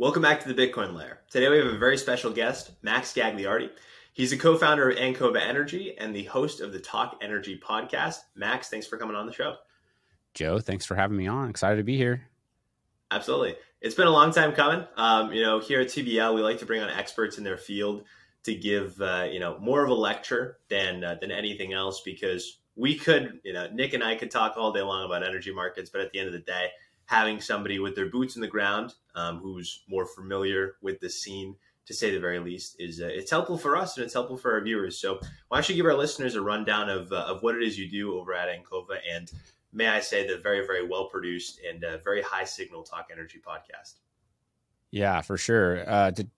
Welcome back to the Bitcoin Layer. Today we have a very special guest, Max Gagliardi. He's a co-founder of Ancova Energy and the host of the Talk Energy podcast. Max, thanks for coming on the show. Joe, thanks for having me on. Excited to be here. Absolutely. It's been a long time coming. Um, you know, here at TBL, we like to bring on experts in their field to give, uh, you know, more of a lecture than uh, than anything else because we could, you know, Nik and I could talk all day long about energy markets, but at the end of the day, having somebody with their boots in the ground um, who's more familiar with the scene to say the very least is uh, it's helpful for us and it's helpful for our viewers. So why don't you give our listeners a rundown of, uh, of what it is you do over at ancova and may i say the very very well produced and uh, very high signal talk energy podcast? Yeah for sure. Uh, to,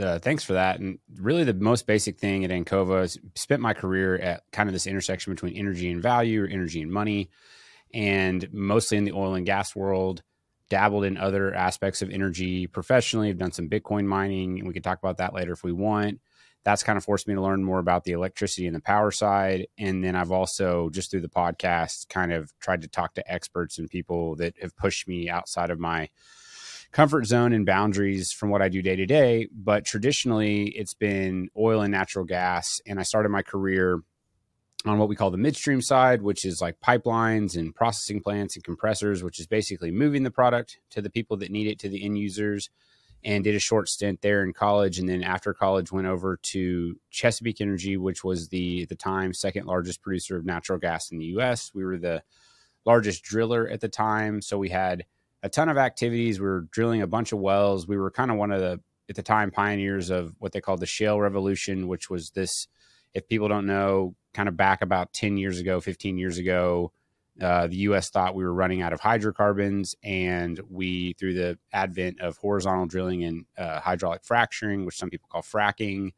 uh, thanks for that. And really the most basic thing at ancova is spent my career at kind of this intersection between energy and value or energy and money and mostly in the oil and gas world. Dabbled in other aspects of energy professionally. I've done some Bitcoin mining, and we can talk about that later if we want. That's kind of forced me to learn more about the electricity and the power side. And then I've also, just through the podcast, kind of tried to talk to experts and people that have pushed me outside of my comfort zone and boundaries from what I do day to day. But traditionally, it's been oil and natural gas. And I started my career on what we call the midstream side, which is like pipelines and processing plants and compressors, which is basically moving the product to the people that need it to the end users. And did a short stint there in college, and then after college went over to Chesapeake Energy, which was the at the time second largest producer of natural gas in the U.S. We were the largest driller at the time, so we had a ton of activities. We were drilling a bunch of wells. We were kind of one of the at the time pioneers of what they called the shale revolution, which was this. If people don't know, kind of back about 10 years ago, 15 years ago, uh, the U.S. thought we were running out of hydrocarbons, and we, through the advent of horizontal drilling and uh, hydraulic fracturing, which some people call fracking,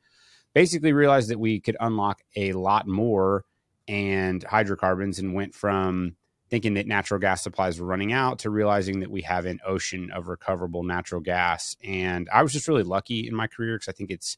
basically realized that we could unlock a lot more and hydrocarbons, and went from thinking that natural gas supplies were running out to realizing that we have an ocean of recoverable natural gas. And I was just really lucky in my career because I think it's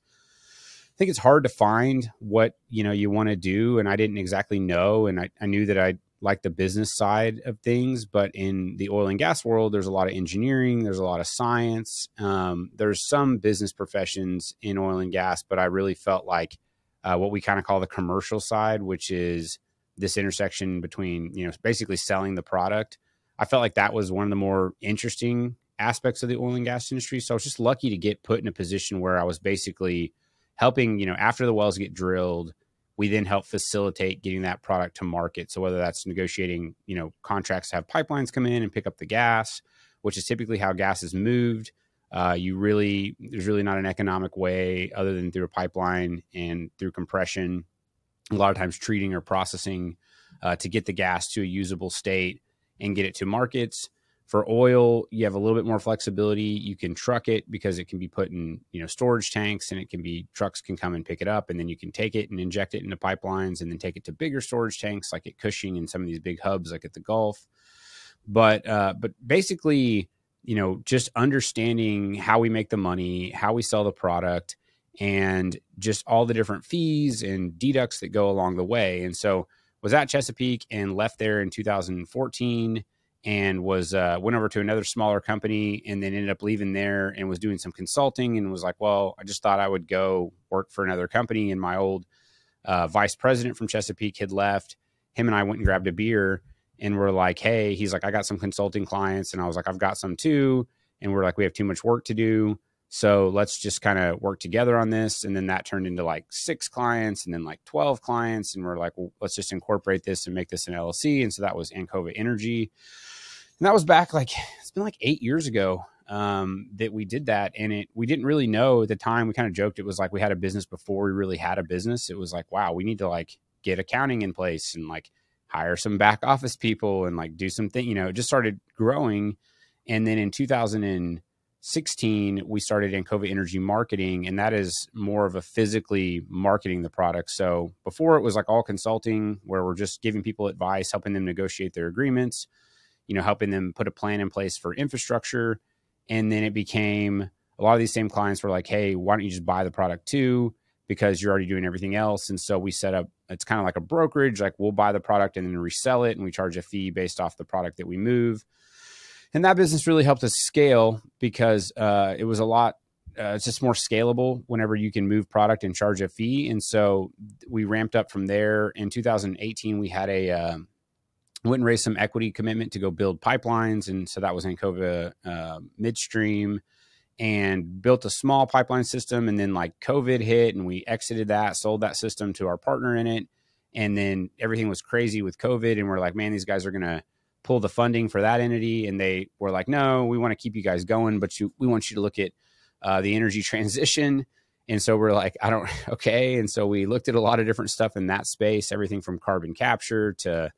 think it's hard to find what you know you want to do, and I didn't exactly know, and I, I knew that I like the business side of things, but in the oil and gas world, there's a lot of engineering, there's a lot of science, um, there's some business professions in oil and gas, but I really felt like uh, what we kind of call the commercial side, which is this intersection between you know basically selling the product. I felt like that was one of the more interesting aspects of the oil and gas industry. So I was just lucky to get put in a position where I was basically helping, you know, after the wells get drilled, we then help facilitate getting that product to market. So whether that's negotiating, you know, contracts to have pipelines come in and pick up the gas, which is typically how gas is moved. Uh, you really there's really not an economic way other than through a pipeline and through compression. A lot of times treating or processing uh, to get the gas to a usable state and get it to markets. For oil, you have a little bit more flexibility. You can truck it because it can be put in, you know, storage tanks and it can be trucks can come and pick it up and then you can take it and inject it into pipelines and then take it to bigger storage tanks like at Cushing and some of these big hubs like at the Gulf. But uh, but basically, you know, just understanding how we make the money, how we sell the product, and just all the different fees and deducts that go along the way. And so was at Chesapeake and left there in 2014 and was uh, went over to another smaller company and then ended up leaving there and was doing some consulting and was like, well, I just thought I would go work for another company. And my old uh, vice president from Chesapeake had left. Him and I went and grabbed a beer and we're like, hey, he's like, I got some consulting clients, and I was like, I've got some too. And we're like, we have too much work to do. So let's just kind of work together on this. And then that turned into like six clients and then like 12 clients. And we're like, well, let's just incorporate this and make this an LLC. And so that was Ancova Energy and that was back like it's been like eight years ago um, that we did that and it we didn't really know at the time we kind of joked it was like we had a business before we really had a business. It was like wow we need to like get accounting in place and like hire some back office people and like do something you know it just started growing. And then in 2016 we started ancova energy marketing and that is more of a physically marketing the product. So before it was like all consulting where we're just giving people advice helping them negotiate their agreements you know, helping them put a plan in place for infrastructure. And then it became a lot of these same clients were like, hey, why don't you just buy the product too? Because you're already doing everything else. And so we set up, it's kind of like a brokerage, like we'll buy the product and then resell it and we charge a fee based off the product that we move. and that business really helped us scale because uh, it was a lot uh, it's just more scalable whenever you can move product and charge a fee and so we ramped up from there in 2018 we had a uh, went and raised some equity commitment to go build pipelines and so that was ancova uh, midstream and built a small pipeline system and then like covid hit and we exited that sold that system to our partner in it and then everything was crazy with covid and we're like man these guys are going to pull the funding for that entity and they were like no we want to keep you guys going but you, we want you to look at uh, the energy transition and so we're like i don't okay and so we looked at a lot of different stuff in that space everything from carbon capture to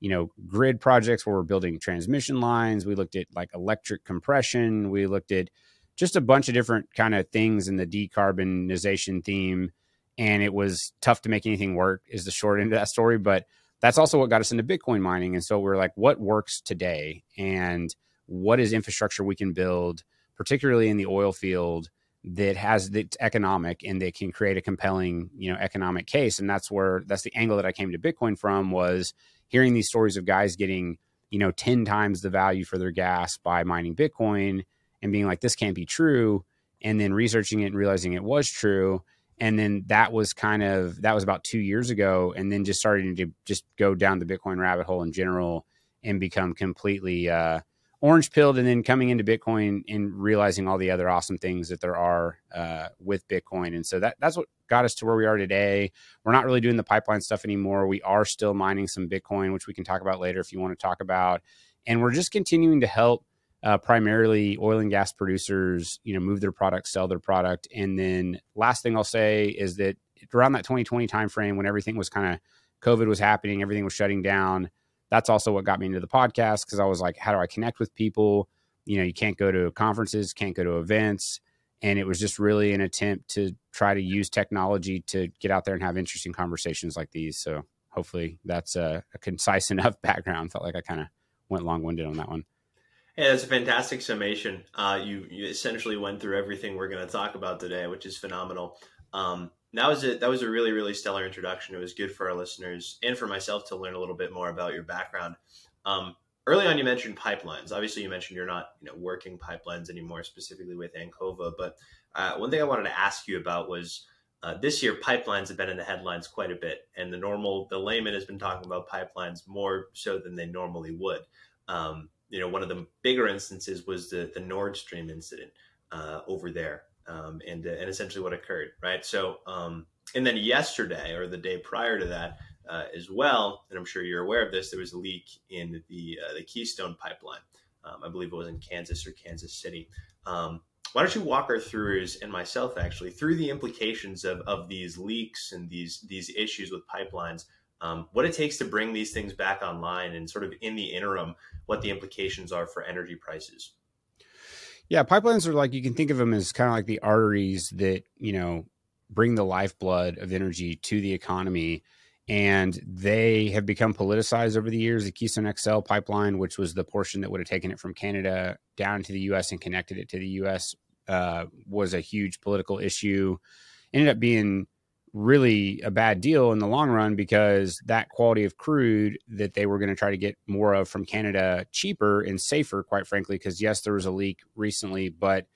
you know grid projects where we're building transmission lines we looked at like electric compression we looked at just a bunch of different kind of things in the decarbonization theme and it was tough to make anything work is the short end of that story but that's also what got us into Bitcoin mining. And so we're like, what works today? And what is infrastructure we can build, particularly in the oil field that has that's economic and that can create a compelling, you know, economic case. And that's where that's the angle that I came to Bitcoin from was hearing these stories of guys getting, you know, 10 times the value for their gas by mining Bitcoin and being like, this can't be true. And then researching it and realizing it was true and then that was kind of that was about two years ago and then just starting to just go down the bitcoin rabbit hole in general and become completely uh, orange pilled and then coming into bitcoin and realizing all the other awesome things that there are uh, with bitcoin and so that that's what got us to where we are today we're not really doing the pipeline stuff anymore we are still mining some bitcoin which we can talk about later if you want to talk about and we're just continuing to help uh, primarily oil and gas producers, you know, move their product, sell their product. And then last thing I'll say is that around that 2020 timeframe when everything was kind of COVID was happening, everything was shutting down. That's also what got me into the podcast because I was like, how do I connect with people? You know, you can't go to conferences, can't go to events. And it was just really an attempt to try to use technology to get out there and have interesting conversations like these. So hopefully that's a, a concise enough background. Felt like I kind of went long winded on that one. Yeah, that's a fantastic summation. Uh, you, you essentially went through everything we're going to talk about today, which is phenomenal. Um, that was a, that was a really really stellar introduction. It was good for our listeners and for myself to learn a little bit more about your background. Um, early on, you mentioned pipelines. Obviously, you mentioned you're not you know working pipelines anymore, specifically with Ancova. But uh, one thing I wanted to ask you about was uh, this year pipelines have been in the headlines quite a bit, and the normal the layman has been talking about pipelines more so than they normally would. Um, you know, one of the bigger instances was the the Nord Stream incident uh, over there, um, and uh, and essentially what occurred, right? So, um, and then yesterday or the day prior to that, uh, as well, and I'm sure you're aware of this, there was a leak in the uh, the Keystone pipeline. Um, I believe it was in Kansas or Kansas City. Um, why don't you walk our throughs and myself actually through the implications of, of these leaks and these these issues with pipelines um, what it takes to bring these things back online and sort of in the interim what the implications are for energy prices yeah pipelines are like you can think of them as kind of like the arteries that you know bring the lifeblood of energy to the economy and they have become politicized over the years. The keystone xl pipeline which was the portion that would have taken it from canada down to the us and connected it to the us uh, was a huge political issue. Ended up being really a bad deal in the long run because that quality of crude that they were going to try to get more of from Canada cheaper and safer, quite frankly, because yes, there was a leak recently, but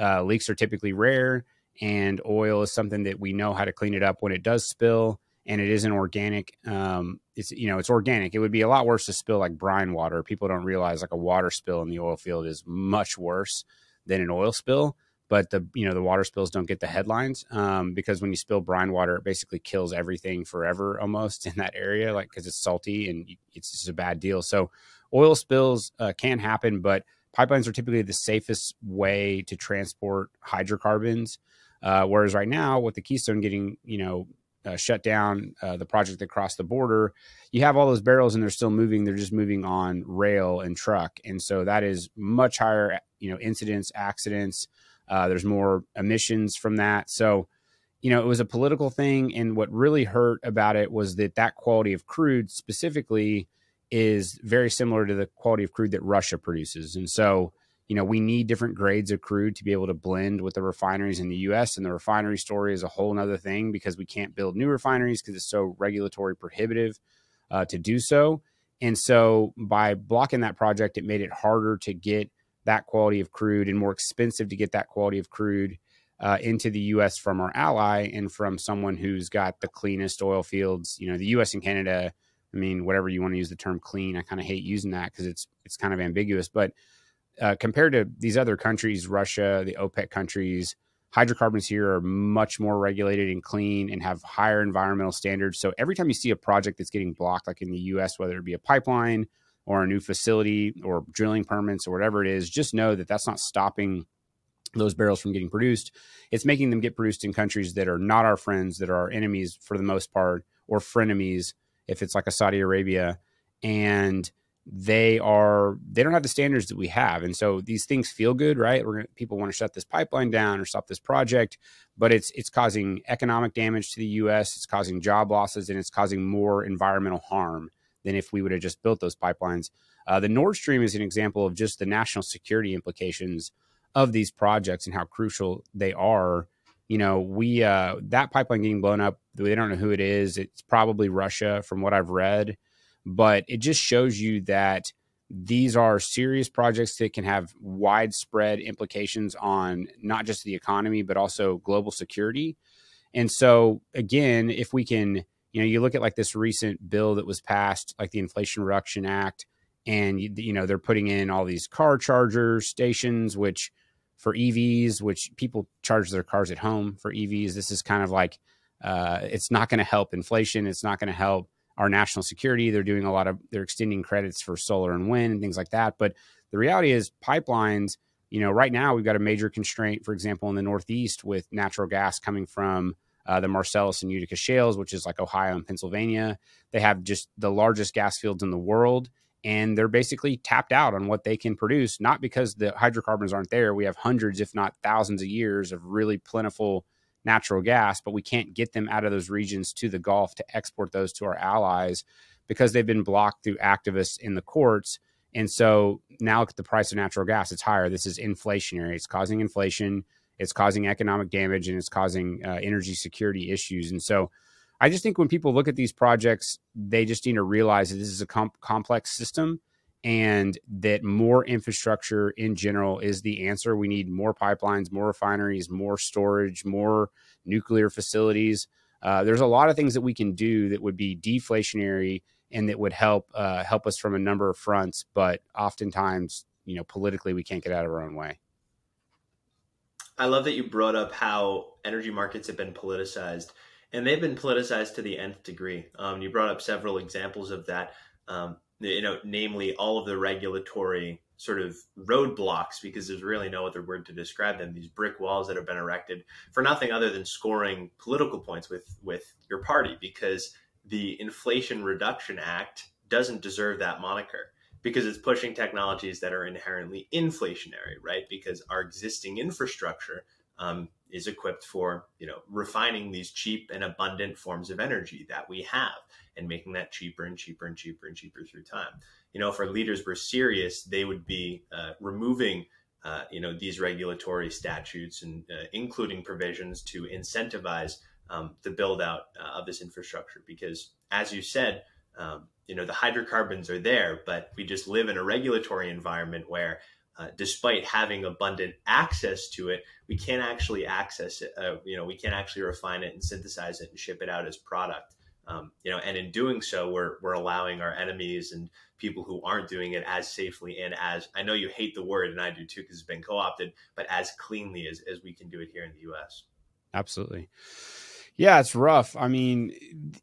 uh, leaks are typically rare and oil is something that we know how to clean it up when it does spill and it isn't organic. Um, it's, you know, it's organic. It would be a lot worse to spill like brine water. People don't realize like a water spill in the oil field is much worse than an oil spill but the you know the water spills don't get the headlines um, because when you spill brine water, it basically kills everything forever almost in that area, like because it's salty and it's just a bad deal. So oil spills uh, can happen, but pipelines are typically the safest way to transport hydrocarbons. Uh, whereas right now, with the Keystone getting you know uh, shut down, uh, the project that crossed the border, you have all those barrels and they're still moving. They're just moving on rail and truck, and so that is much higher you know incidents, accidents. Uh, there's more emissions from that. So, you know, it was a political thing. And what really hurt about it was that that quality of crude specifically is very similar to the quality of crude that Russia produces. And so, you know, we need different grades of crude to be able to blend with the refineries in the US. And the refinery story is a whole other thing because we can't build new refineries because it's so regulatory prohibitive uh, to do so. And so by blocking that project, it made it harder to get that quality of crude and more expensive to get that quality of crude uh, into the U.S. from our ally and from someone who's got the cleanest oil fields. You know, the U.S. and Canada. I mean, whatever you want to use the term clean, I kind of hate using that because it's it's kind of ambiguous. But uh, compared to these other countries, Russia, the OPEC countries, hydrocarbons here are much more regulated and clean and have higher environmental standards. So every time you see a project that's getting blocked, like in the U.S., whether it be a pipeline or a new facility or drilling permits or whatever it is, just know that that's not stopping those barrels from getting produced. It's making them get produced in countries that are not our friends, that are our enemies for the most part, or frenemies if it's like a Saudi Arabia. And they are they don't have the standards that we have. And so these things feel good right? We're gonna, people want to shut this pipeline down or stop this project but it's it's causing economic damage to the us it's causing job losses and it's causing more environmental harm than if we would have just built those pipelines. Uh, the nord stream is an example of just the national security implications of these projects and how crucial they are. You know we uh, that pipeline getting blown up they don't know who it is. It's probably russia from what i've read but it just shows you that these are serious projects that can have widespread implications on not just the economy but also global security. And so again if we can you know you look at like this recent bill that was passed like the inflation reduction act and you know they're putting in all these car charger stations which for evs which people charge their cars at home for evs this is kind of like uh, it's not going to help inflation. It's not going to help our national security. They're doing a lot of they're extending credits for solar and wind and things like that. But the reality is pipelines, you know, right now we've got a major constraint, for example, in the Northeast with natural gas coming from uh, the Marcellus and Utica shales, which is like Ohio and Pennsylvania. They have just the largest gas fields in the world. And they're basically tapped out on what they can produce, not because the hydrocarbons aren't there. We have hundreds, if not thousands, of years of really plentiful natural gas, but we can't get them out of those regions to the Gulf to export those to our allies because they've been blocked through activists in the courts. And so now look at the price of natural gas. It's higher. This is inflationary. It's causing inflation. It's causing economic damage and it's causing uh, energy security issues. And so I just think when people look at these projects, they just need to realize that this is a complex system and that more infrastructure in general is the answer. We need more pipelines, more refineries, more storage, more nuclear facilities. Uh, there's a lot of things that we can do that would be deflationary and that would help uh, help us from a number of fronts. But oftentimes, you know, politically, we can't get out of our own way. I love that you brought up how energy markets have been politicized, and they've been politicized to the nth degree. Um, you brought up several examples of that. Um, you know, namely all of the regulatory sort of roadblocks, because there's really no other word to describe them. These brick walls that have been erected for nothing other than scoring political points with with your party, because the Inflation Reduction Act doesn't deserve that moniker because it's pushing technologies that are inherently inflationary, right? Because our existing infrastructure um, is equipped for you know refining these cheap and abundant forms of energy that we have and making that cheaper and cheaper and cheaper and cheaper through time. You know, if our leaders were serious, they would be uh, removing uh, you know these regulatory statutes and uh, including provisions to incentivize um, the build out uh, of this infrastructure because as you said um, you know the hydrocarbons are there but we just live in a regulatory environment where uh, despite having abundant access to it, we can't actually access it. Uh, you know, we can't actually refine it and synthesize it and ship it out as product. Um, you know, and in doing so, we're we're allowing our enemies and people who aren't doing it as safely and as I know you hate the word, and I do too, because it's been co-opted, but as cleanly as as we can do it here in the U.S. Absolutely. Yeah, it's rough. I mean,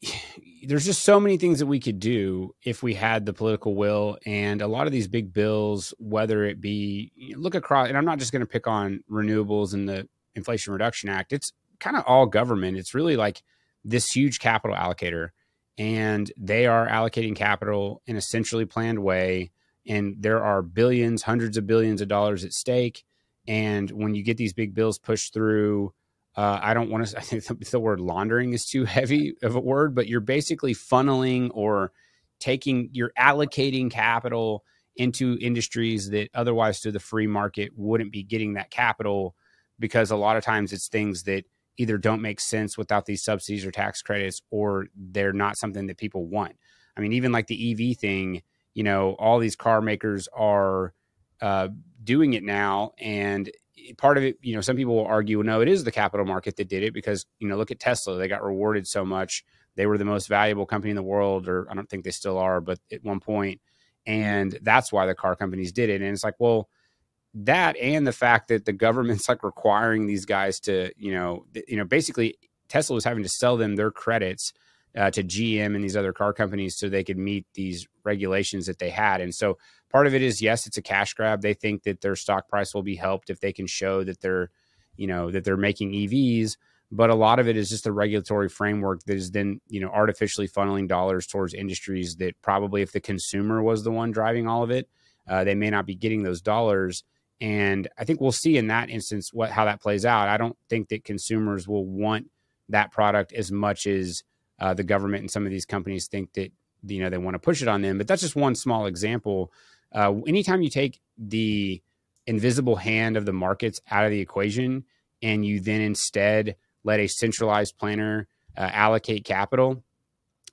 there's just so many things that we could do if we had the political will. And a lot of these big bills, whether it be look across, and I'm not just going to pick on renewables and the Inflation Reduction Act, it's kind of all government. It's really like this huge capital allocator, and they are allocating capital in a centrally planned way. And there are billions, hundreds of billions of dollars at stake. And when you get these big bills pushed through, uh, I don't want to. I think the, the word laundering is too heavy of a word, but you're basically funneling or taking, you're allocating capital into industries that otherwise to the free market wouldn't be getting that capital because a lot of times it's things that either don't make sense without these subsidies or tax credits or they're not something that people want. I mean, even like the EV thing, you know, all these car makers are uh, doing it now. And part of it, you know, some people will argue, no, it is the capital market that did it because, you know, look at Tesla. They got rewarded so much. They were the most valuable company in the world, or I don't think they still are, but at one point, and that's why the car companies did it. And it's like, well, that and the fact that the government's like requiring these guys to, you know, you know, basically Tesla was having to sell them their credits uh, to GM and these other car companies so they could meet these regulations that they had. And so part of it is yes, it's a cash grab. They think that their stock price will be helped if they can show that they're, you know, that they're making EVs. But a lot of it is just a regulatory framework that is then, you know, artificially funneling dollars towards industries that probably, if the consumer was the one driving all of it, uh, they may not be getting those dollars. And I think we'll see in that instance what how that plays out. I don't think that consumers will want that product as much as uh, the government and some of these companies think that you know they want to push it on them. But that's just one small example. Uh, anytime you take the invisible hand of the markets out of the equation and you then instead let a centralized planner uh, allocate capital,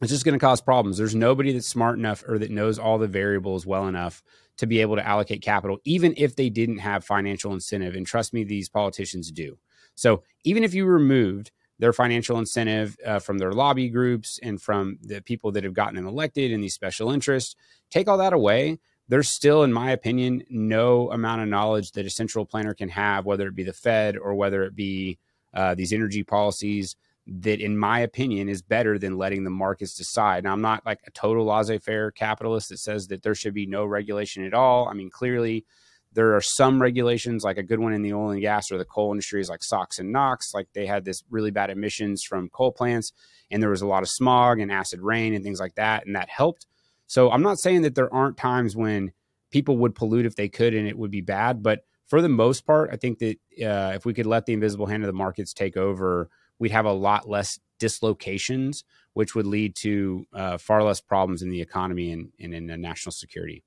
it's just going to cause problems. There's nobody that's smart enough or that knows all the variables well enough to be able to allocate capital, even if they didn't have financial incentive. And trust me, these politicians do. So even if you removed their financial incentive uh, from their lobby groups and from the people that have gotten them elected and these special interests. Take all that away. There's still, in my opinion, no amount of knowledge that a central planner can have, whether it be the Fed or whether it be uh, these energy policies, that, in my opinion, is better than letting the markets decide. Now, I'm not like a total laissez faire capitalist that says that there should be no regulation at all. I mean, clearly, there are some regulations, like a good one in the oil and gas or the coal industry is like SOX and NOx. Like they had this really bad emissions from coal plants, and there was a lot of smog and acid rain and things like that, and that helped. So I'm not saying that there aren't times when people would pollute if they could and it would be bad, but for the most part, I think that uh, if we could let the invisible hand of the markets take over, we'd have a lot less dislocations, which would lead to uh, far less problems in the economy and, and in national security.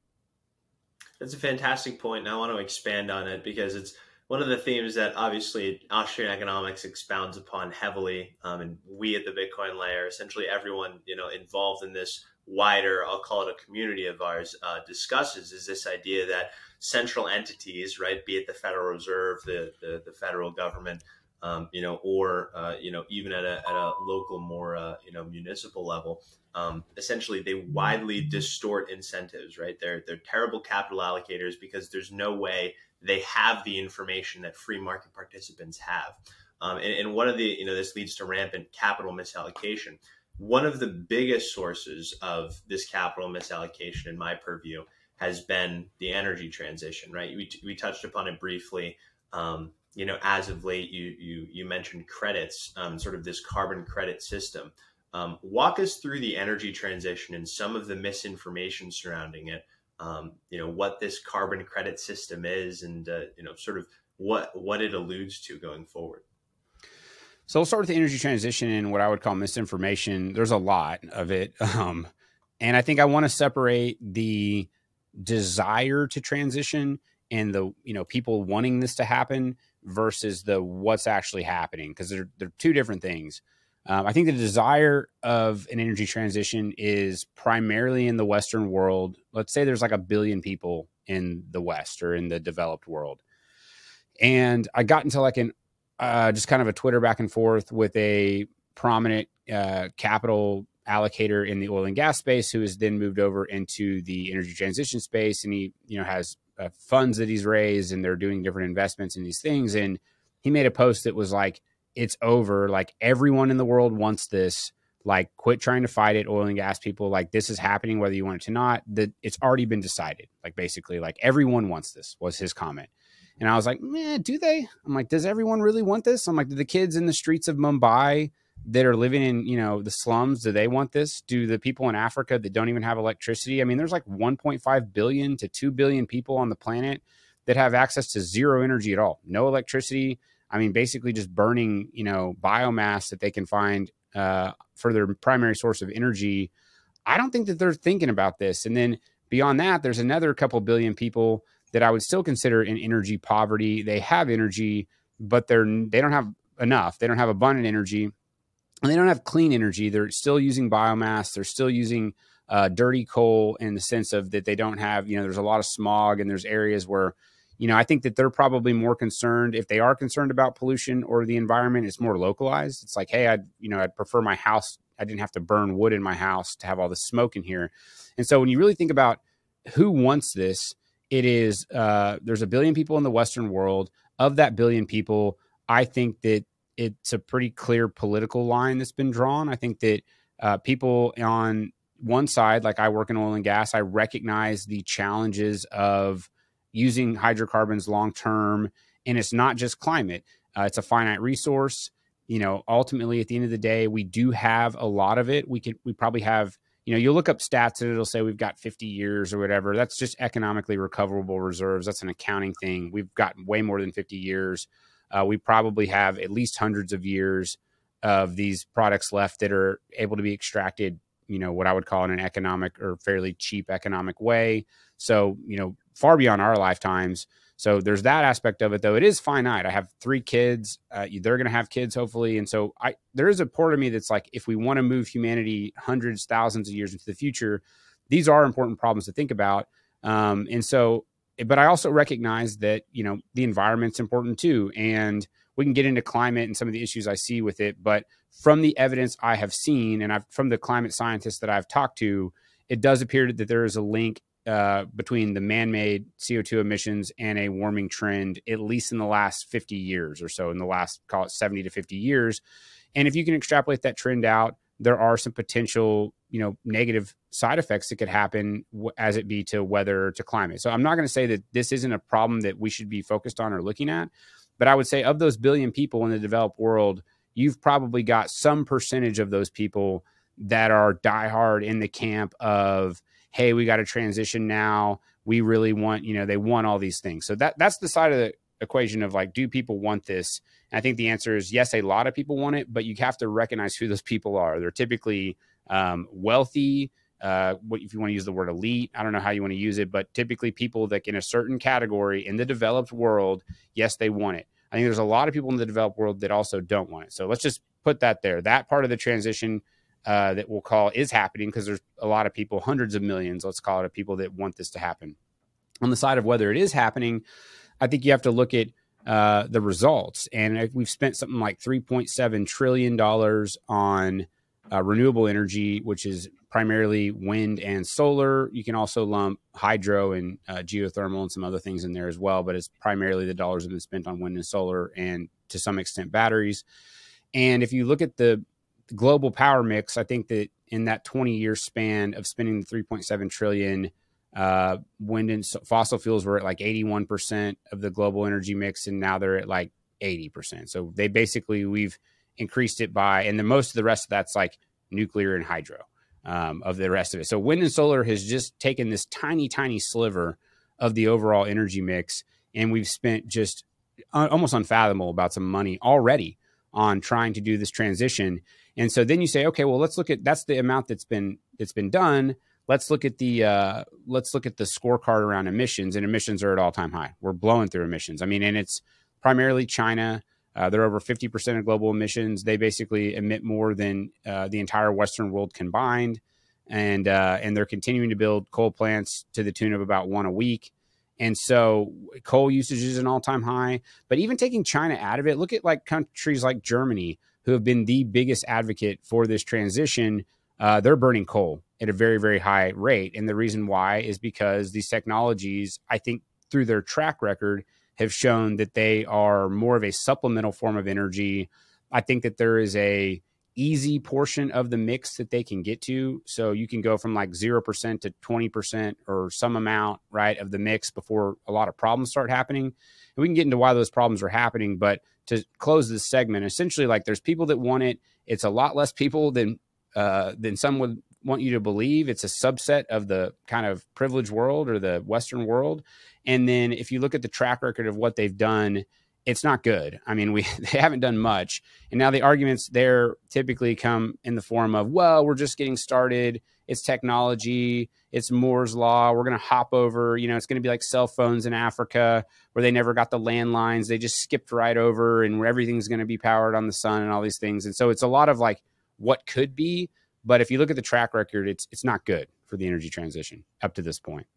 That's a fantastic point, and I want to expand on it because it's one of the themes that obviously Austrian economics expounds upon heavily, um, and we at the Bitcoin layer, essentially everyone you know involved in this wider, I'll call it a community of ours, uh, discusses is this idea that central entities, right, be it the Federal Reserve, the the, the federal government, um, you know, or uh, you know, even at a, at a local, more uh, you know, municipal level, um, essentially they widely distort incentives. Right? They're they're terrible capital allocators because there's no way they have the information that free market participants have. Um, and, and one of the you know, this leads to rampant capital misallocation. One of the biggest sources of this capital misallocation, in my purview, has been the energy transition. Right? We we touched upon it briefly. Um, you know, as of late, you you you mentioned credits, um, sort of this carbon credit system. Um, walk us through the energy transition and some of the misinformation surrounding it. Um, you know what this carbon credit system is, and uh, you know sort of what what it alludes to going forward. So we'll start with the energy transition and what I would call misinformation. There's a lot of it, um, and I think I want to separate the desire to transition and the you know people wanting this to happen versus the what's actually happening because they're they're two different things. Um, I think the desire of an energy transition is primarily in the Western world. Let's say there's like a billion people in the West or in the developed world, and I got into like an uh, just kind of a Twitter back and forth with a prominent uh, capital allocator in the oil and gas space who has then moved over into the energy transition space, and he you know has uh, funds that he's raised and they're doing different investments in these things. And he made a post that was like, it's over. Like everyone in the world wants this. Like, quit trying to fight it, oil and gas people. Like, this is happening whether you want it to not. That it's already been decided. Like, basically, like everyone wants this was his comment. And I was like, man, do they? I'm like, does everyone really want this? I'm like, do the kids in the streets of Mumbai that are living in you know the slums do they want this? Do the people in africa that don't even have electricity? I mean there's like 1.5 billion to 2 billion people on the planet that have access to zero energy at all. No electricity. I mean basically just burning you know biomass that they can find uh, for their primary source of energy. I don't think that they're thinking about this. And then beyond that there's another couple billion people that i would still consider in energy poverty. They have energy but they're they don't have enough. They don't have abundant energy and they don't have clean energy. They're still using biomass. They're still using uh, dirty coal in the sense of that they don't have, you know, there's a lot of smog and there's areas where, you know, I think that they're probably more concerned if they are concerned about pollution or the environment, it's more localized. It's like, hey, I'd, you know, I'd prefer my house. I didn't have to burn wood in my house to have all the smoke in here. And so when you really think about who wants this, it is uh, there's a billion people in the Western world. Of that billion people, I think that it's a pretty clear political line that's been drawn. I think that uh, people on one side, like I work in oil and gas, I recognize the challenges of using hydrocarbons long term. And it's not just climate, uh, it's a finite resource. You know, ultimately, at the end of the day, we do have a lot of it. We could, we probably have, you know, you'll look up stats and it'll say we've got 50 years or whatever. That's just economically recoverable reserves. That's an accounting thing. We've got way more than 50 years. Uh, we probably have at least hundreds of years of these products left that are able to be extracted you know what I would call in an economic or fairly cheap economic way. So you know far beyond our lifetimes. So there's that aspect of it, though. It is finite. I have three kids. Uh, they're going to have kids, hopefully, and so I there is a part of me that's like, if we want to move humanity hundreds, thousands of years into the future, these are important problems to think about. Um, and so, but I also recognize that you know the environment's important too, and we can get into climate and some of the issues I see with it. But from the evidence I have seen, and I've, from the climate scientists that I've talked to, it does appear that there is a link uh, between the man-made CO2 emissions and a warming trend, at least in the last 50 years or so, in the last call it 70 to 50 years. And if you can extrapolate that trend out, there are some potential, you know, negative side effects that could happen as it be to weather to climate. So I'm not going to say that this isn't a problem that we should be focused on or looking at, but I would say of those billion people in the developed world, you've probably got some percentage of those people that are diehard in the camp of, hey, we got to transition now. We really want, you know, they want all these things. So that that's the side of the equation of like, do people want this? I think the answer is yes, a lot of people want it, but you have to recognize who those people are. They're typically um, wealthy. Uh, what if you want to use the word elite? I don't know how you want to use it, but typically people that in a certain category in the developed world, yes, they want it. I think there's a lot of people in the developed world that also don't want it. So let's just put that there. That part of the transition uh, that we'll call is happening because there's a lot of people, hundreds of millions, let's call it, of people that want this to happen. On the side of whether it is happening, I think you have to look at uh, the results. And we've spent something like $3.7 trillion on uh, renewable energy, which is primarily wind and solar. You can also lump hydro and uh, geothermal and some other things in there as well, but it's primarily the dollars have been spent on wind and solar and to some extent batteries. And if you look at the global power mix, I think that in that 20 year span of spending the 3.7 trillion, uh, wind and fossil fuels were at like 81% of the global energy mix, and now they're at like 80%. So they basically, we've increased it by, and the most of the rest of that's like nuclear and hydro um, of the rest of it. So wind and solar has just taken this tiny, tiny sliver of the overall energy mix, and we've spent just almost unfathomable about some money already on trying to do this transition. And so then you say, okay, well, let's look at that's the amount that's been that's been done. Let's look at the uh, let's look at the scorecard around emissions, and emissions are at all time high. We're blowing through emissions. I mean, and it's primarily China. Uh, they're over 50% of global emissions. They basically emit more than uh, the entire Western world combined. And, uh, and they're continuing to build coal plants to the tune of about one a week. And so coal usage is an all time high. But even taking China out of it, look at like countries like Germany, who have been the biggest advocate for this transition. Uh, they're burning coal at a very, very high rate. And the reason why is because these technologies, I think, through their track record, have shown that they are more of a supplemental form of energy. I think that there is a easy portion of the mix that they can get to. So you can go from like 0% to 20% or some amount, right, of the mix before a lot of problems start happening. And we can get into why those problems are happening. But to close this segment, essentially, like there's people that want it. It's a lot less people than uh, than some would want you to believe. It's a subset of the kind of privileged world or the Western world. And then if you look at the track record of what they've done, it's not good. I mean, we they haven't done much. And now the arguments there typically come in the form of, well, we're just getting started. It's technology. It's Moore's law. We're going to hop over. You know, it's going to be like cell phones in Africa where they never got the landlines. They just skipped right over, and where everything's going to be powered on the sun and all these things. And so it's a lot of like what could be. But if you look at the track record, it's it's not good for the energy transition up to this point.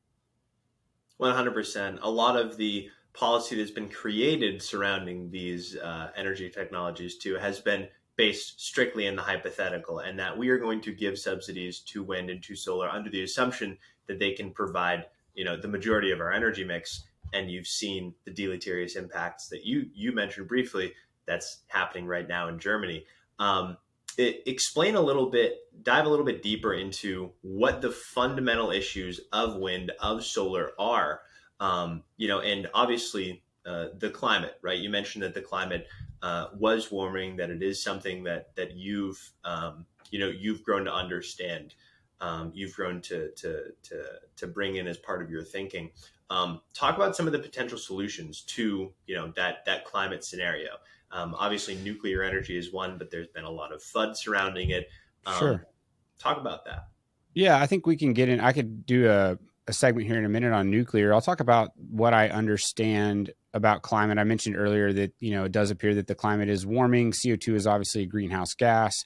100%. A lot of the policy that's been created surrounding these uh, energy technologies too has been based strictly in the hypothetical and that we are going to give subsidies to wind and to solar under the assumption that they can provide you know the majority of our energy mix and you've seen the deleterious impacts that you you mentioned briefly that's happening right now in Germany. Um, it, explain a little bit, dive a little bit deeper into what the fundamental issues of wind, of solar are. Um, you know, and obviously uh, the climate, right? You mentioned that the climate uh, was warming, that it is something that that you've um, you know you've grown to understand, um, you've grown to to to to bring in as part of your thinking. Um, talk about some of the potential solutions to you know that that climate scenario. Um, obviously, nuclear energy is one, but there's been a lot of FUD surrounding it. Um, sure. Talk about that. Yeah, I think we can get in. I could do a, a segment here in a minute on nuclear. I'll talk about what I understand about climate. I mentioned earlier that you know it does appear that the climate is warming. CO two is obviously a greenhouse gas.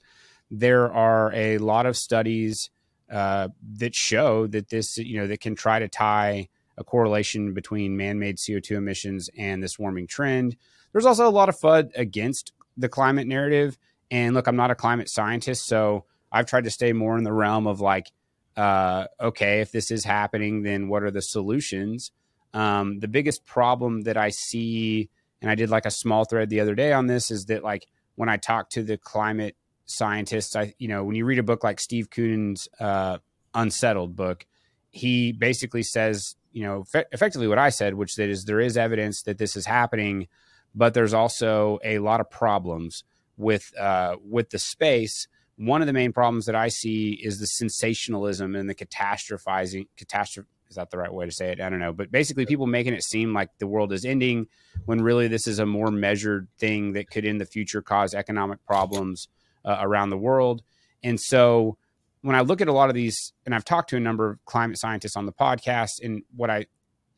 There are a lot of studies uh, that show that this you know that can try to tie a correlation between man-made CO2 emissions and this warming trend. There's also a lot of FUD against the climate narrative. And look, I'm not a climate scientist, so I've tried to stay more in the realm of like, uh, okay, if this is happening, then what are the solutions? Um, the biggest problem that I see, and I did like a small thread the other day on this, is that like when I talk to the climate scientists, I you know when you read a book like Steve Koonin's uh, Unsettled book, he basically says you know effectively what I said, which that is there is evidence that this is happening, but there's also a lot of problems with uh, with the space. One of the main problems that I see is the sensationalism and the catastrophizing. Catastrophe is that the right way to say it? I don't know, but basically, people making it seem like the world is ending when really this is a more measured thing that could in the future cause economic problems uh, around the world. And so, when I look at a lot of these, and I've talked to a number of climate scientists on the podcast, and what I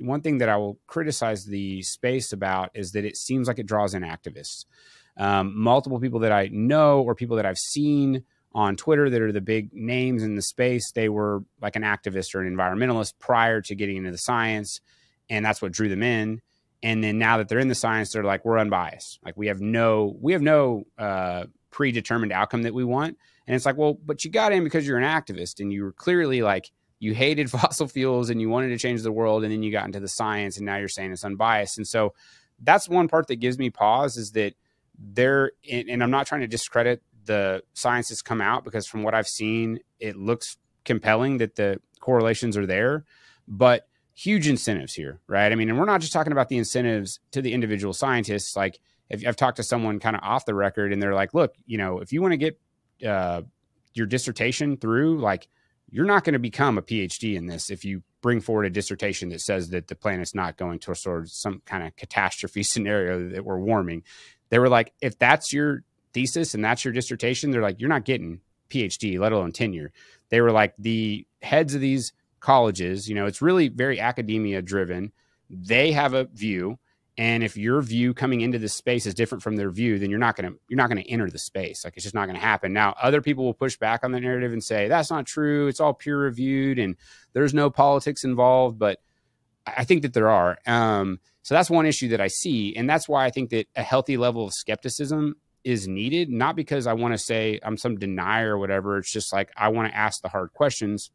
one thing that I will criticize the space about is that it seems like it draws in activists. Um, multiple people that I know or people that I've seen on Twitter that are the big names in the space, they were like an activist or an environmentalist prior to getting into the science. And that's what drew them in. And then now that they're in the science, they're like, we're unbiased. Like we have no, we have no uh, predetermined outcome that we want. And it's like, well, but you got in because you're an activist and you were clearly like you hated fossil fuels and you wanted to change the world and then you got into the science and now you're saying it's unbiased. And so that's one part that gives me pause is that there and i'm not trying to discredit the science that's come out because from what i've seen it looks compelling that the correlations are there but huge incentives here right? I mean and we're not just talking about the incentives to the individual scientists. Like if i've talked to someone kind of off the record and they're like look you know if you want to get uh, your dissertation through like you're not going to become a PhD in this if you bring forward a dissertation that says that the planet's not going to sort of some kind of catastrophe scenario that we're warming. They were like, if that's your thesis and that's your dissertation, they're like, you're not getting PhD, let alone tenure. They were like, the heads of these colleges, you know, it's really very academia driven. They have a view and if your view coming into this space is different from their view then you're not going to you're not going to enter the space. Like it's just not going to happen. Now other people will push back on the narrative and say that's not true. It's all peer reviewed and there's no politics involved. But i think that there are. Um, so that's one issue that i see. And that's why i think that a healthy level of skepticism is needed not because i want to say i'm some denier or whatever. It's just like i want to ask the hard questions.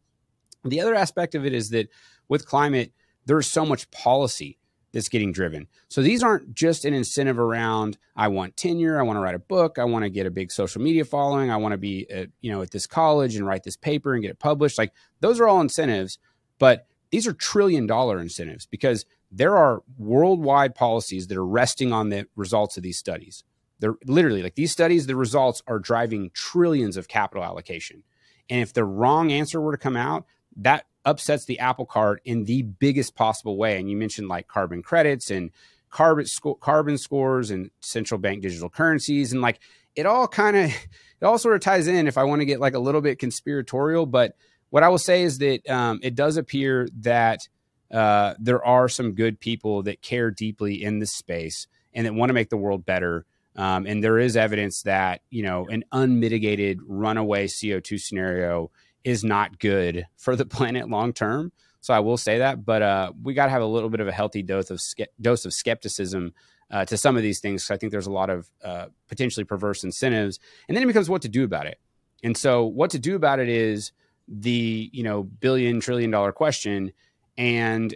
The other aspect of it is that with climate there's so much policy that's getting driven. So these aren't just an incentive around I want tenure, I want to write a book, I want to get a big social media following, I want to be at, you know at this college and write this paper and get it published. Like those are all incentives, but these are trillion dollar incentives because there are worldwide policies that are resting on the results of these studies. They're literally like these studies, the results are driving trillions of capital allocation. And if the wrong answer were to come out, that upsets the apple cart in the biggest possible way. And you mentioned like carbon credits and carbon sco- carbon scores and central bank digital currencies and like it all kind of it all sort of ties in if I want to get like a little bit conspiratorial. But what I will say is that um, it does appear that uh, there are some good people that care deeply in this space and that want to make the world better. Um, and there is evidence that you know an unmitigated runaway CO two scenario is not good for the planet long term. So I will say that, but uh, we got to have a little bit of a healthy dose of dose of skepticism uh, to some of these things. I think there's a lot of uh, potentially perverse incentives, and then it becomes what to do about it. And so, what to do about it is the you know billion trillion dollar question. And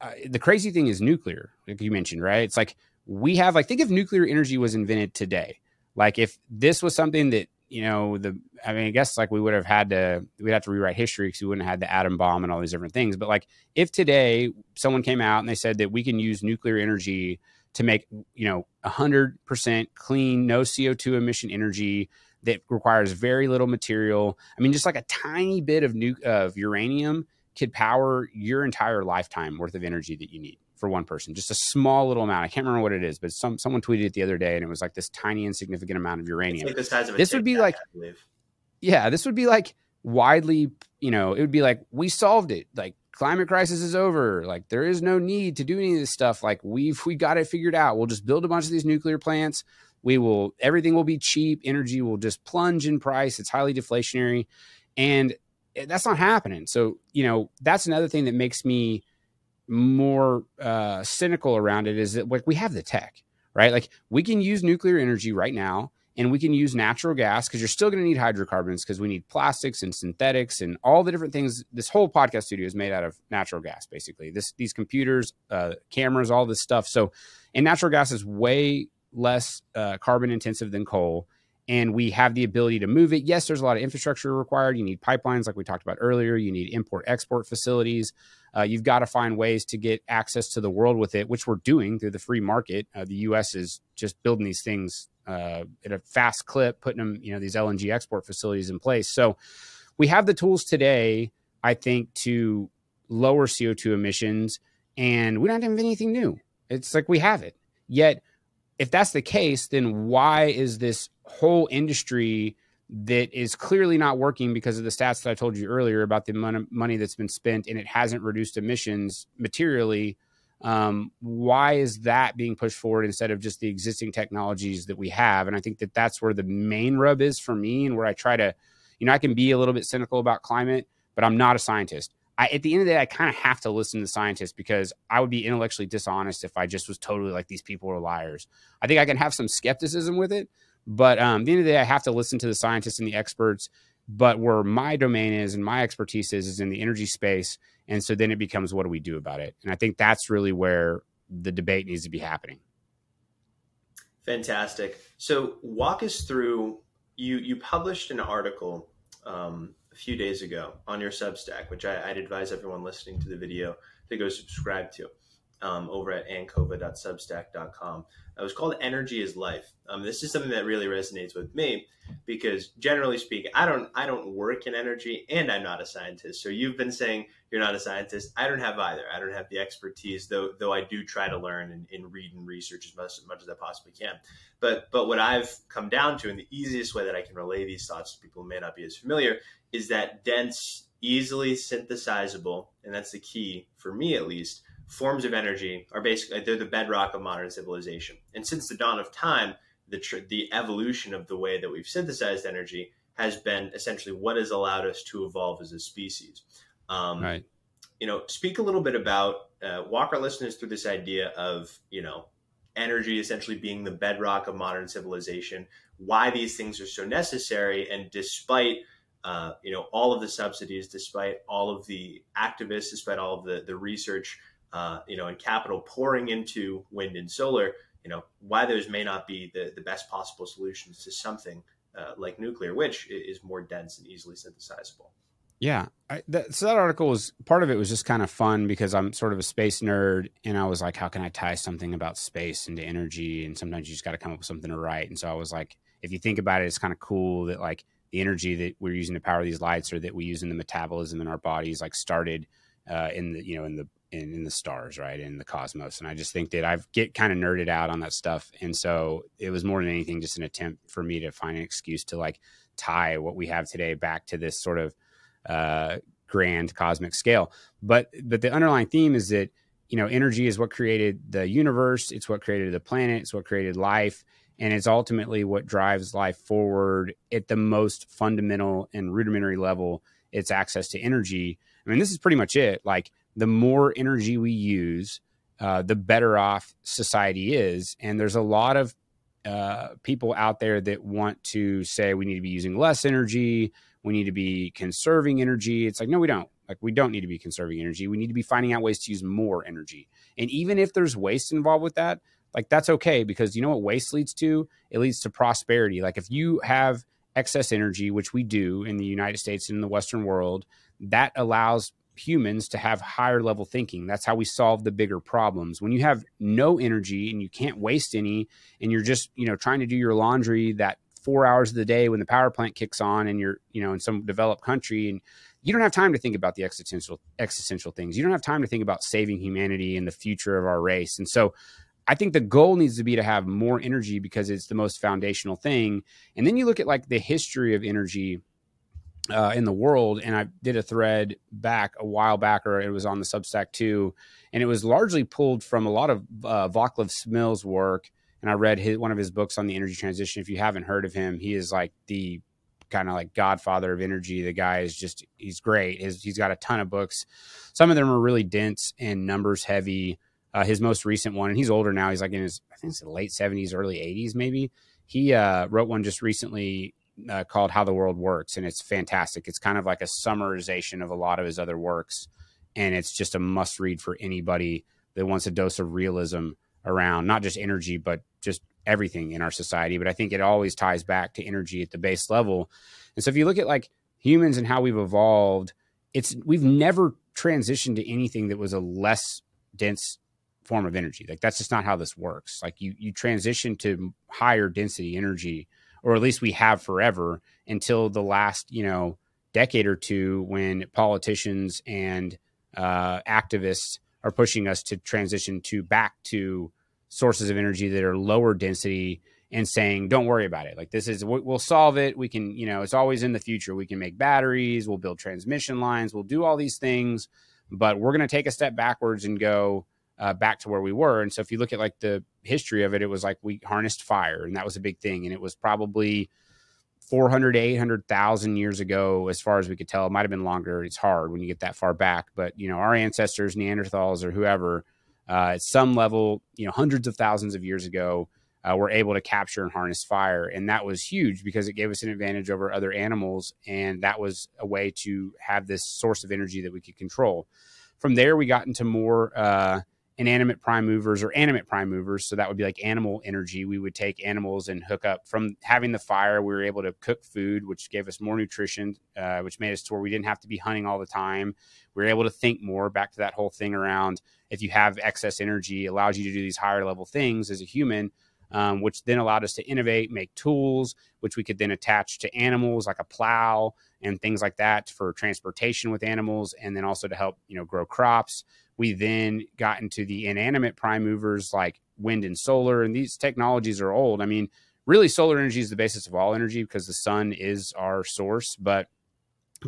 uh, the crazy thing is nuclear, like you mentioned, right? It's like we have like think if nuclear energy was invented today, like if this was something that you know the I mean I guess like we would have had to we'd have to rewrite history because we wouldn't have had the atom bomb and all these different things. But like if today someone came out and they said that we can use nuclear energy to make you know 100% clean no co2 emission energy that requires very little material i mean just like a tiny bit of nu- of uranium could power your entire lifetime worth of energy that you need for one person just a small little amount i can't remember what it is but some someone tweeted it the other day and it was like this tiny insignificant amount of uranium like of this would be like yeah this would be like widely you know it would be like we solved it like climate crisis is over. Like there is no need to do any of this stuff. Like we've we got it figured out. We'll just build a bunch of these nuclear plants. We will everything will be cheap. Energy will just plunge in price. It's highly deflationary, and eh, that's not happening. So you know that's another thing that makes me more uh, cynical around it. Is that like we have the tech, right? Like we can use nuclear energy right now and we can use natural gas because you're still going to need hydrocarbons because we need plastics and synthetics and all the different things. This whole podcast studio is made out of natural gas, basically. This these computers, uh, cameras, all this stuff. So, and natural gas is way less uh, carbon intensive than coal, and we have the ability to move it. Yes, there's a lot of infrastructure required. You need pipelines, like we talked about earlier. You need import export facilities. Uh, you've got to find ways to get access to the world with it, which we're doing through the free market. Uh, the U.S. is just building these things uh, at a fast clip, putting them, you know, these LNG export facilities in place. So we have the tools today, I think, to lower CO2 emissions, and we don't have anything new. It's like we have it. Yet, if that's the case, then why is this whole industry that is clearly not working because of the stats that I told you earlier about the money that's been spent and it hasn't reduced emissions materially? um, why is that being pushed forward instead of just the existing technologies that we have and i think that that's where the main rub is for me and where i try to you know i can be a little bit cynical about climate but i'm not a scientist I, at the end of the day i kind of have to listen to scientists because i would be intellectually dishonest if i just was totally like these people are liars i think i can have some skepticism with it but um, at the end of the day i have to listen to the scientists and the experts but where my domain is and my expertise is is in the energy space and so then it becomes what do we do about it? And I think that's really where the debate needs to be happening. Fantastic. So walk us through you you published an article um, a few days ago on your Substack, which I, would advise everyone listening to the video to go subscribe to um, over at ancova.substack.com. It was called Energy is Life. Um, this is something that really resonates with me because generally speaking, I don't I don't work in energy and I'm not a scientist. So you've been saying you're not a scientist. I don't have either. I don't have the expertise, though though I do try to learn and, and read and research as much, as much as I possibly can. But but what I've come down to, and the easiest way that I can relay these thoughts to people who may not be as familiar, is that dense, easily synthesizable, and that's the key for me at least forms of energy are basically they're the bedrock of modern civilization. And since the dawn of time, the tr- the evolution of the way that we've synthesized energy has been essentially what has allowed us to evolve as a species. Um, right. You know, speak a little bit about uh, walk our listeners through this idea of you know energy essentially being the bedrock of modern civilization. Why these things are so necessary, and despite uh, you know all of the subsidies, despite all of the activists, despite all of the the research uh, you know, and capital pouring into wind and solar, you know, why those may not be the, the best possible solutions to something uh, like nuclear, which is more dense and easily synthesizable. Yeah. I, that, so that article was part of it was just kind of fun because I'm sort of a space nerd and I was like, how can I tie something about space into energy? And sometimes you just got to come up with something to write. And so I was like, if you think about it, it's kind of cool that like the energy that we're using to power these lights or that we use in the metabolism in our bodies, like started uh, in the, you know, in the in, in the stars, right, in the cosmos. And I just think that I get kind of nerded out on that stuff, and so it was more than anything just an attempt for me to find an excuse to like tie what we have today back to this sort of uh, grand cosmic scale. But but the underlying theme is that you know energy is what created the universe. It's what created the planet. It's what created life. And it's ultimately what drives life forward at the most fundamental and rudimentary level it's access to energy. I mean, this is pretty much it. Like the more energy we use, uh, the better off society is. And there's a lot of uh, people out there that want to say we need to be using less energy, we need to be conserving energy. It's like, no, we don't. Like, we don't need to be conserving energy. We need to be finding out ways to use more energy. And even if there's waste involved with that, like, that's okay because you know what waste leads to? It leads to prosperity. Like, if you have excess energy, which we do in the United States and in the Western world, that allows humans to have higher level thinking. That's how we solve the bigger problems. When you have no energy and you can't waste any and you're just, you know, trying to do your laundry that 4 hours of the day when the power plant kicks on and you're, you know, in some developed country and you don't have time to think about the existential existential things. You don't have time to think about saving humanity and the future of our race. And so I think the goal needs to be to have more energy because it's the most foundational thing. And then you look at like the history of energy uh, in the world. And I did a thread back a while back, or it was on the Substack too. And it was largely pulled from a lot of uh, Vaclav Smil's work. And I read his, one of his books on the energy transition. If you haven't heard of him, he is like the kind of like godfather of energy. The guy is just, he's great. His, he's got a ton of books. Some of them are really dense and numbers heavy. Uh, his most recent one, and he's older now. He's like in his, I think it's late 70s, early 80s, maybe. He uh, wrote one just recently uh, called How the World Works, and it's fantastic. It's kind of like a summarization of a lot of his other works, and it's just a must read for anybody that wants a dose of realism around not just energy, but just everything in our society. But I think it always ties back to energy at the base level. And so if you look at like humans and how we've evolved, it's we've never transitioned to anything that was a less dense form of energy. Like that's just not how this works. Like you you transition to higher density energy or at least we have forever until the last, you know, decade or two when politicians and uh, activists are pushing us to transition to back to sources of energy that are lower density and saying don't worry about it. Like this is we'll solve it. We can you know it's always in the future. We can make batteries. We'll build transmission lines. We'll do all these things. But we're going to take a step backwards and go uh, back to where we were. And so if you look at like the history of it, it was like we harnessed fire, and that was a big thing. And it was probably 400 to 800,000 years ago, as far as we could tell. It might have been longer. It's hard when you get that far back. But, you know, our ancestors, Neanderthals or whoever, uh, at some level, you know, hundreds of thousands of years ago, uh, were able to capture and harness fire. And that was huge because it gave us an advantage over other animals. And that was a way to have this source of energy that we could control. From there, we got into more uh, inanimate prime movers or animate prime movers. So that would be like animal energy. We would take animals and hook up from having the fire. We were able to cook food, which gave us more nutrition, uh, which made us to where we didn't have to be hunting all the time. We were able to think more. Back to that whole thing around if you have excess energy, allows you to do these higher level things as a human. Um, which then allowed us to innovate, make tools, which we could then attach to animals like a plow and things like that for transportation with animals, and then also to help you know grow crops. We then got into the inanimate prime movers like wind and solar, and these technologies are old. I mean, really, solar energy is the basis of all energy because the sun is our source, but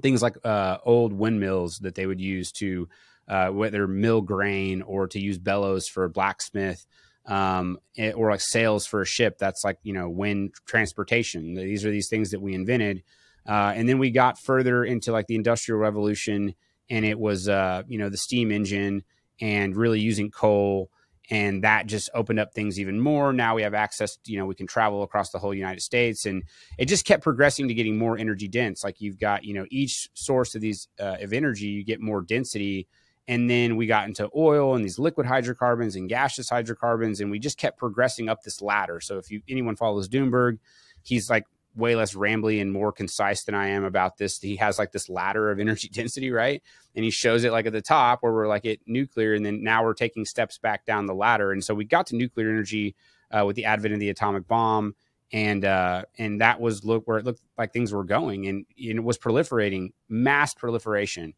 things like uh, old windmills that they would use to uh, whether mill grain or to use bellows for a blacksmith um, eh, or like sails for a ship that's like you know wind transportation these are these things that we invented uh, and then we got further into like the industrial revolution and it was uh, you know the steam engine and really using coal and that just opened up things even more. Now we have access you know we can travel across the whole united states and it just kept progressing to getting more energy dense. Like you've got you know each source of these uh, of energy you get more density and then we got into oil and these liquid hydrocarbons and gaseous hydrocarbons and we just kept progressing up this ladder. So if you anyone follows doomberg he's like way less rambly and more concise than I am about this. He has like this ladder of energy density, right? And he shows it like at the top where we're like at nuclear, and then now we're taking steps back down the ladder. And so we got to nuclear energy uh, with the advent of the atomic bomb, and uh, and that was look where it looked like things were going, and, and it was proliferating, mass proliferation,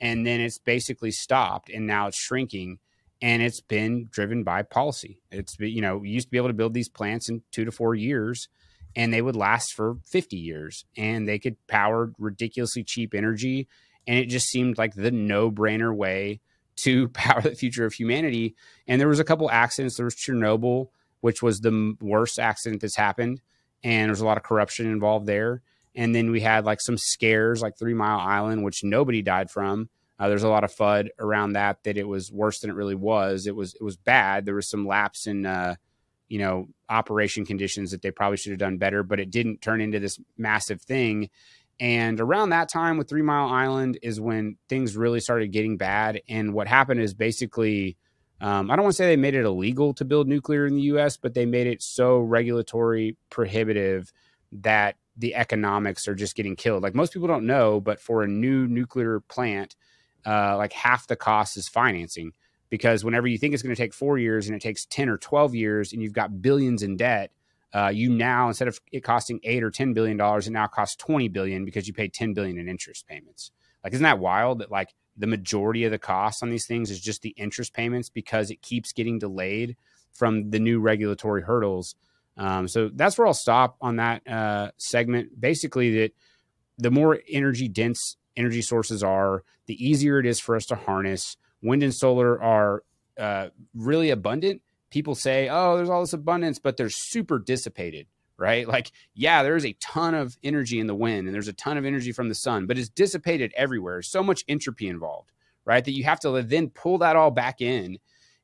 and then it's basically stopped, and now it's shrinking. And it's been driven by policy. It's you know, we used to be able to build these plants in two to four years and they would last for 50 years and they could power ridiculously cheap energy and it just seemed like the no-brainer way to power the future of humanity and there was a couple accidents there was chernobyl which was the worst accident that's happened and there's a lot of corruption involved there And then we had like some scares, like Three Mile Island, which nobody died from. Uh, there's a lot of FUD around that that it was worse than it really was. It was it was bad. There was some lapse in uh, you know operation conditions that they probably should have done better, but it didn't turn into this massive thing. And around that time with Three Mile Island is when things really started getting bad. And what happened is basically, um, I don't want to say they made it illegal to build nuclear in the U.S., but they made it so regulatory prohibitive that the economics are just getting killed. Like most people don't know, but for a new nuclear plant, uh, like half the cost is financing because whenever you think it's going to take four years and it takes 10 or 12 years and you've got billions in debt, uh, you now instead of it costing eight or 10 billion dollars, it now costs 20 billion because you paid 10 billion in interest payments. Like, isn't that wild that like the majority of the costs on these things is just the interest payments because it keeps getting delayed from the new regulatory hurdles. Um, so that's where I'll stop on that uh, segment. Basically, that the more energy dense energy sources are, the easier it is for us to harness. Wind and solar are uh, really abundant. People say, oh, there's all this abundance, but they're super dissipated, right? Like, yeah, there's a ton of energy in the wind and there's a ton of energy from the sun, but it's dissipated everywhere. There's so much entropy involved, right? That you have to then pull that all back in.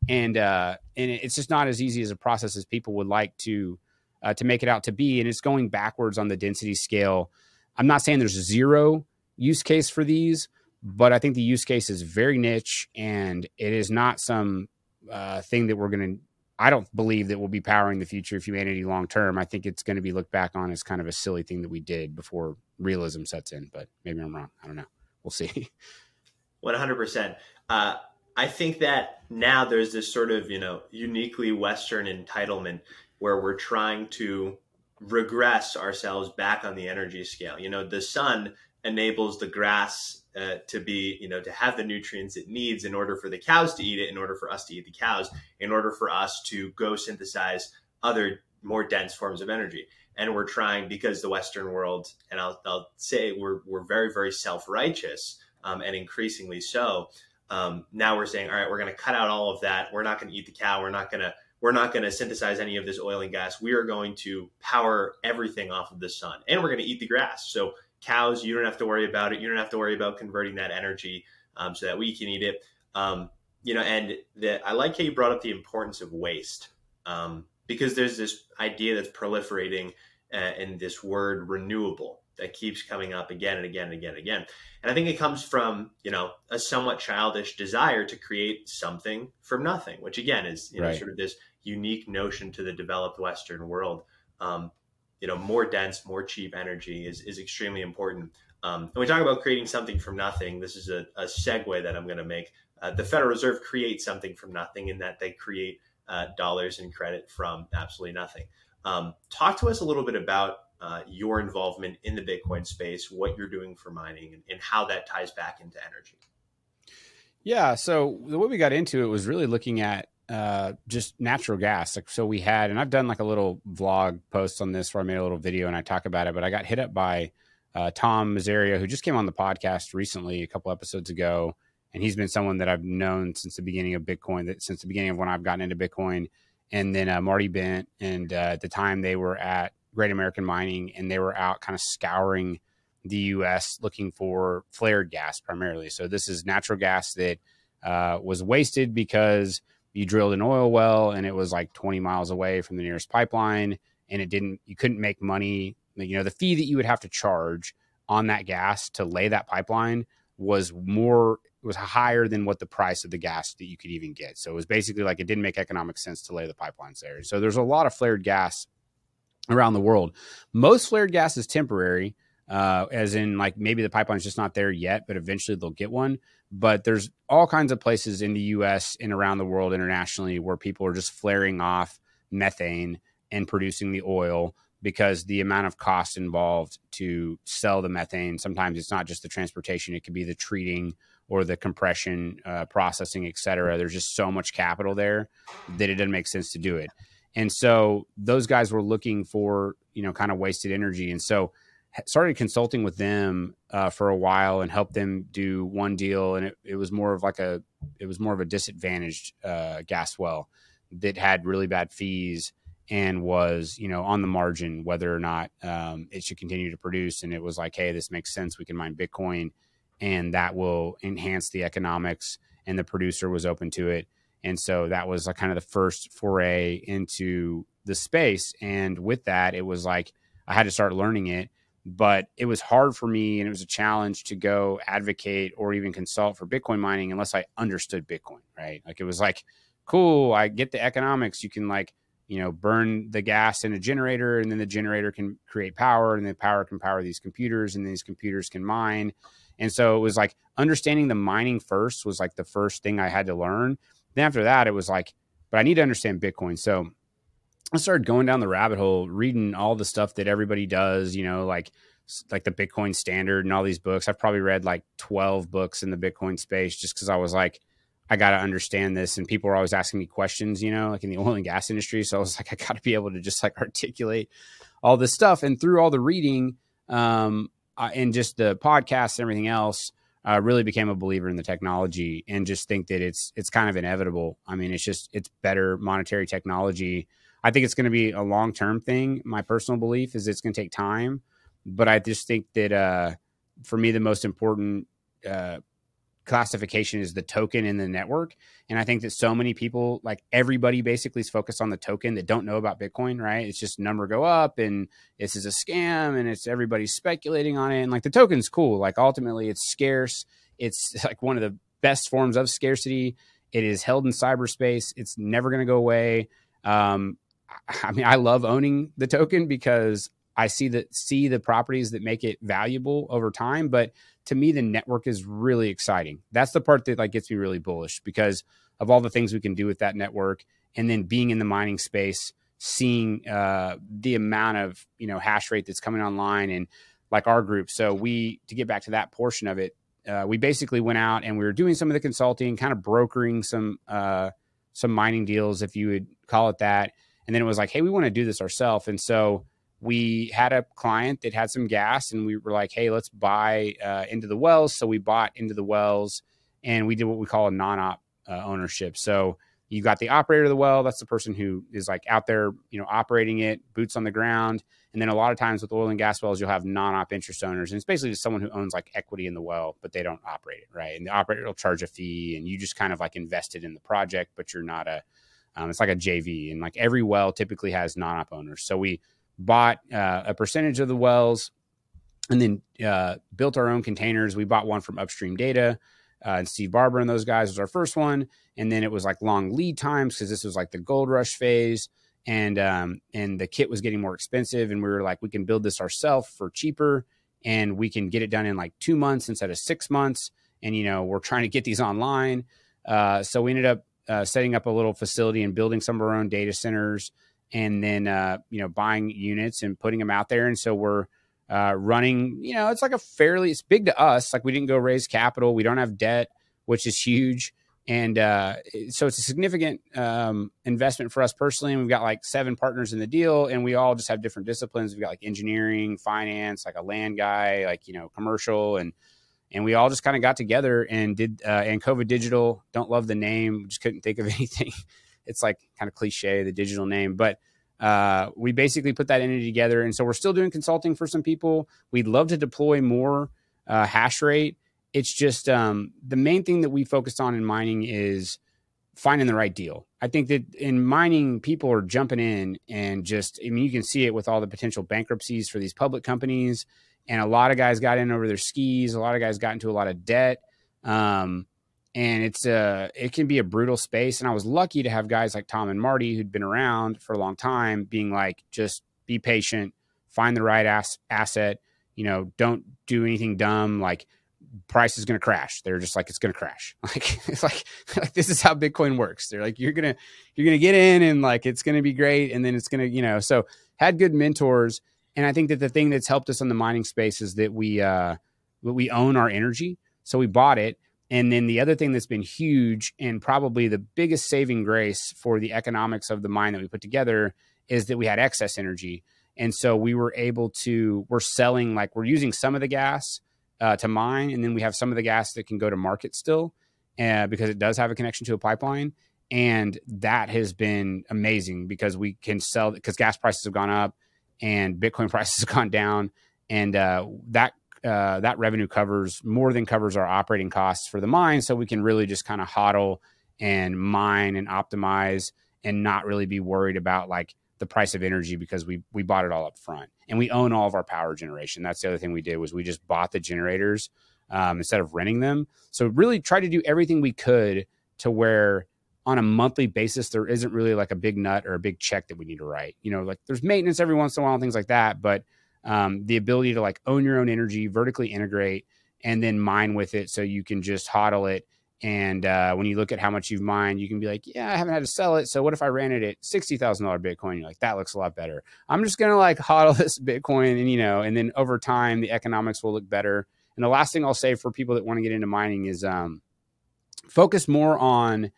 And, uh, and it's just not as easy as a process as people would like to, uh, to make it out to be. And it's going backwards on the density scale. I'm not saying there's zero use case for these, but I think the use case is very niche and it is not some uh, thing that we're going to. I don't believe that will be powering the future of humanity long term. I think it's going to be looked back on as kind of a silly thing that we did before realism sets in. But maybe I'm wrong. I don't know. We'll see. One hundred percent. Uh, I think that now there's this sort of you know uniquely Western entitlement where we're trying to regress ourselves back on the energy scale. You know, the sun enables the grass uh, to be, you know, to have the nutrients it needs in order for the cows to eat it, in order for us to eat the cows, in order for us to go synthesize other more dense forms of energy. And we're trying because the Western world, and I'll, I'll say we're, we're very, very self righteous um, and increasingly so. Um, now we're saying, all right, we're going to cut out all of that. We're not going to eat the cow. We're not going to we're not going to synthesize any of this oil and gas. We are going to power everything off of the sun, and we're going to eat the grass. So cows, you don't have to worry about it. You don't have to worry about converting that energy um, so that we can eat it. Um, you know, and that I like how you brought up the importance of waste um, because there's this idea that's proliferating uh, in this word renewable that keeps coming up again and again and again and again. And I think it comes from, you know, a somewhat childish desire to create something from nothing, which again is, you know, right. sort of this unique notion to the developed Western world. Um, you know more dense more cheap energy is, is extremely important. Um, and we talk about creating something from nothing. This is a, a segue that i'm going to make. Uh, the federal reserve creates something from nothing in that they create uh, dollars and credit from absolutely nothing. Um, talk to us a little bit about uh, your involvement in the bitcoin space what you're doing for mining and, and how that ties back into energy. Yeah so the way we got into it was really looking at uh, just natural gas. Like, so we had, and I've done like a little vlog post on this where I made a little video and I talk about it, but I got hit up by uh, Tom Mazzaria, who just came on the podcast recently, a couple episodes ago. And he's been someone that I've known since the beginning of Bitcoin, that since the beginning of when I've gotten into Bitcoin. And then uh, Marty Bent, and uh, at the time they were at Great American Mining, and they were out kind of scouring the U.S. looking for flared gas primarily. So this is natural gas that uh, was wasted because you drilled an oil well and it was like 20 miles away from the nearest pipeline and it didn't you couldn't make money you know the fee that you would have to charge on that gas to lay that pipeline was more was higher than what the price of the gas that you could even get. So it was basically like it didn't make economic sense to lay the pipelines there. So there's a lot of flared gas around the world. Most flared gas is temporary uh, as in like maybe the pipeline's just not there yet, but eventually they'll get one. But there's all kinds of places in the U.S. and around the world internationally where people are just flaring off methane and producing the oil because the amount of cost involved to sell the methane sometimes it's not just the transportation it could be the treating or the compression uh, processing et cetera there's just so much capital there that it doesn't make sense to do it and so those guys were looking for you know kind of wasted energy and so started consulting with them uh, for a while and helped them do one deal and it, it was more of like a it was more of a disadvantaged uh, gas well that had really bad fees and was you know on the margin whether or not um, it should continue to produce. And it was like hey this makes sense. We can mine bitcoin. And that will enhance the economics and the producer was open to it. And so that was like kind of the first foray into the space. And with that it was like i had to start learning it but it was hard for me and it was a challenge to go advocate or even consult for bitcoin mining unless i understood bitcoin right like it was like cool i get the economics you can like you know, burn the gas in a generator, and then the generator can create power, and the power can power these computers, and these computers can mine. And so it was like understanding the mining first was like the first thing I had to learn. Then after that, it was like, but I need to understand Bitcoin. So I started going down the rabbit hole, reading all the stuff that everybody does, you know, like like the Bitcoin standard and all these books. I've probably read like 12 books in the Bitcoin space just because I was like, I got to understand this. And people were always asking me questions, you know, like in the oil and gas industry. So I was like, I got to be able to just like articulate all this stuff. And through all the reading um, uh, and just the podcasts and everything else, I uh, really became a believer in the technology and just think that it's it's kind of inevitable. I mean, it's just it's better monetary technology. I think it's going to be a long term thing. My personal belief is it's going to take time, but I just think that uh, for me, the most important uh, classification is the token in the network. And I think that so many people, like everybody basically is focused on the token that don't know about Bitcoin, right? It's just number go up and this is a scam and it's everybody's speculating on it. And like the token's cool. Like ultimately it's scarce. It's like one of the best forms of scarcity. It is held in cyberspace. It's never going to go away. Um, I mean, I love owning the token because I see that see the properties that make it valuable over time. But to me, the network is really exciting. That's the part that like gets me really bullish because of all the things we can do with that network, and then being in the mining space, seeing uh, the amount of you know hash rate that's coming online, and like our group. So we to get back to that portion of it, uh, we basically went out and we were doing some of the consulting, kind of brokering some uh, some mining deals, if you would call it that. And then it was like, hey, we want to do this ourselves, and so we had a client that had some gas and we were like hey let's buy uh, into the wells. So we bought into the wells and we did what we call a non-op uh, ownership. So you got the operator of the well that's the person who is like out there you know operating it boots on the ground. And then a lot of times with oil and gas wells you'll have non-op interest owners and it's basically just someone who owns like equity in the well but they don't operate it right? And the operator will charge a fee and you just kind of like invested in the project but you're not a um, it's like a jv and like every well typically has non-op owners so we bought uh, a percentage of the wells and then uh, built our own containers. We bought one from Upstream Data. Uh, and Steve Barber and those guys was our first one, and then it was like long lead times because this was like the gold rush phase, and um, and the kit was getting more expensive, and we were like, we can build this ourselves for cheaper, and we can get it done in like two months instead of six months, and you know we're trying to get these online, uh, so we ended up uh, setting up a little facility and building some of our own data centers and then uh, you know buying units and putting them out there. And so we're uh, running. You know, it's like a fairly it's big to us. Like we didn't go raise capital. We don't have debt, which is huge. And uh, so it's a significant um, investment for us personally. And we've got like seven partners in the deal, and we all just have different disciplines. We've got like engineering, finance, like a land guy, like you know commercial, and and we all just kind of got together and did. Uh, and COVID Digital, don't love the name, just couldn't think of anything it's like kind of cliche, the digital name, but uh, we basically put that entity together. And so we're still doing consulting for some people. We'd love to deploy more uh, hash rate. It's just um, the main thing that we focused on in mining is finding the right deal. I think that in mining, people are jumping in and just, I mean, you can see it with all the potential bankruptcies for these public companies. And a lot of guys got in over their skis. A lot of guys got into a lot of debt. Um, and it's a it can be a brutal space. And i was lucky to have guys like tom and marty who'd been around for a long time being like just be patient. Find the right ass, asset. You know don't do anything dumb. Like price is going to crash. They're just like it's going to crash. Like it's like, like this is how bitcoin works. They're like you're to you're to get in and like it's going to be great and then it's going to you know. So had good mentors and i think that the thing that's helped us in the mining space is that we uh we own our energy so we bought it and then the other thing that's been huge and probably the biggest saving grace for the economics of the mine that we put together is that we had excess energy. And so we were able to, we're selling, like, we're using some of the gas uh, to mine, and then we have some of the gas that can go to market still uh, because it does have a connection to a pipeline. and that has been amazing because we can sell because gas prices have gone up and Bitcoin prices have gone down, and uh, that uh, that revenue covers more than covers our operating costs for the mine. So we can really just kind of hodl and mine and optimize and not really be worried about like the price of energy because we we bought it all up front and we own all of our power generation. That's the other thing we did was we just bought the generators um, instead of renting them. So really try to do everything we could to where on a monthly basis there isn't really like a big nut or a big check that we need to write. You know, like there's maintenance every once in a while and things like that, but um, the ability to like own your own energy, vertically integrate, and then mine with it so you can just hodl it and uh, when you look at how much you've mined, you can be like, yeah, I haven't had to sell it. So what if I ran it at sixty thousand dollar Bitcoin? You're like, that looks a lot better. I'm just gonna like hodl this Bitcoin, and you know, and then over time the economics will look better. And the last thing I'll say for people that want to get into mining is um, focus more on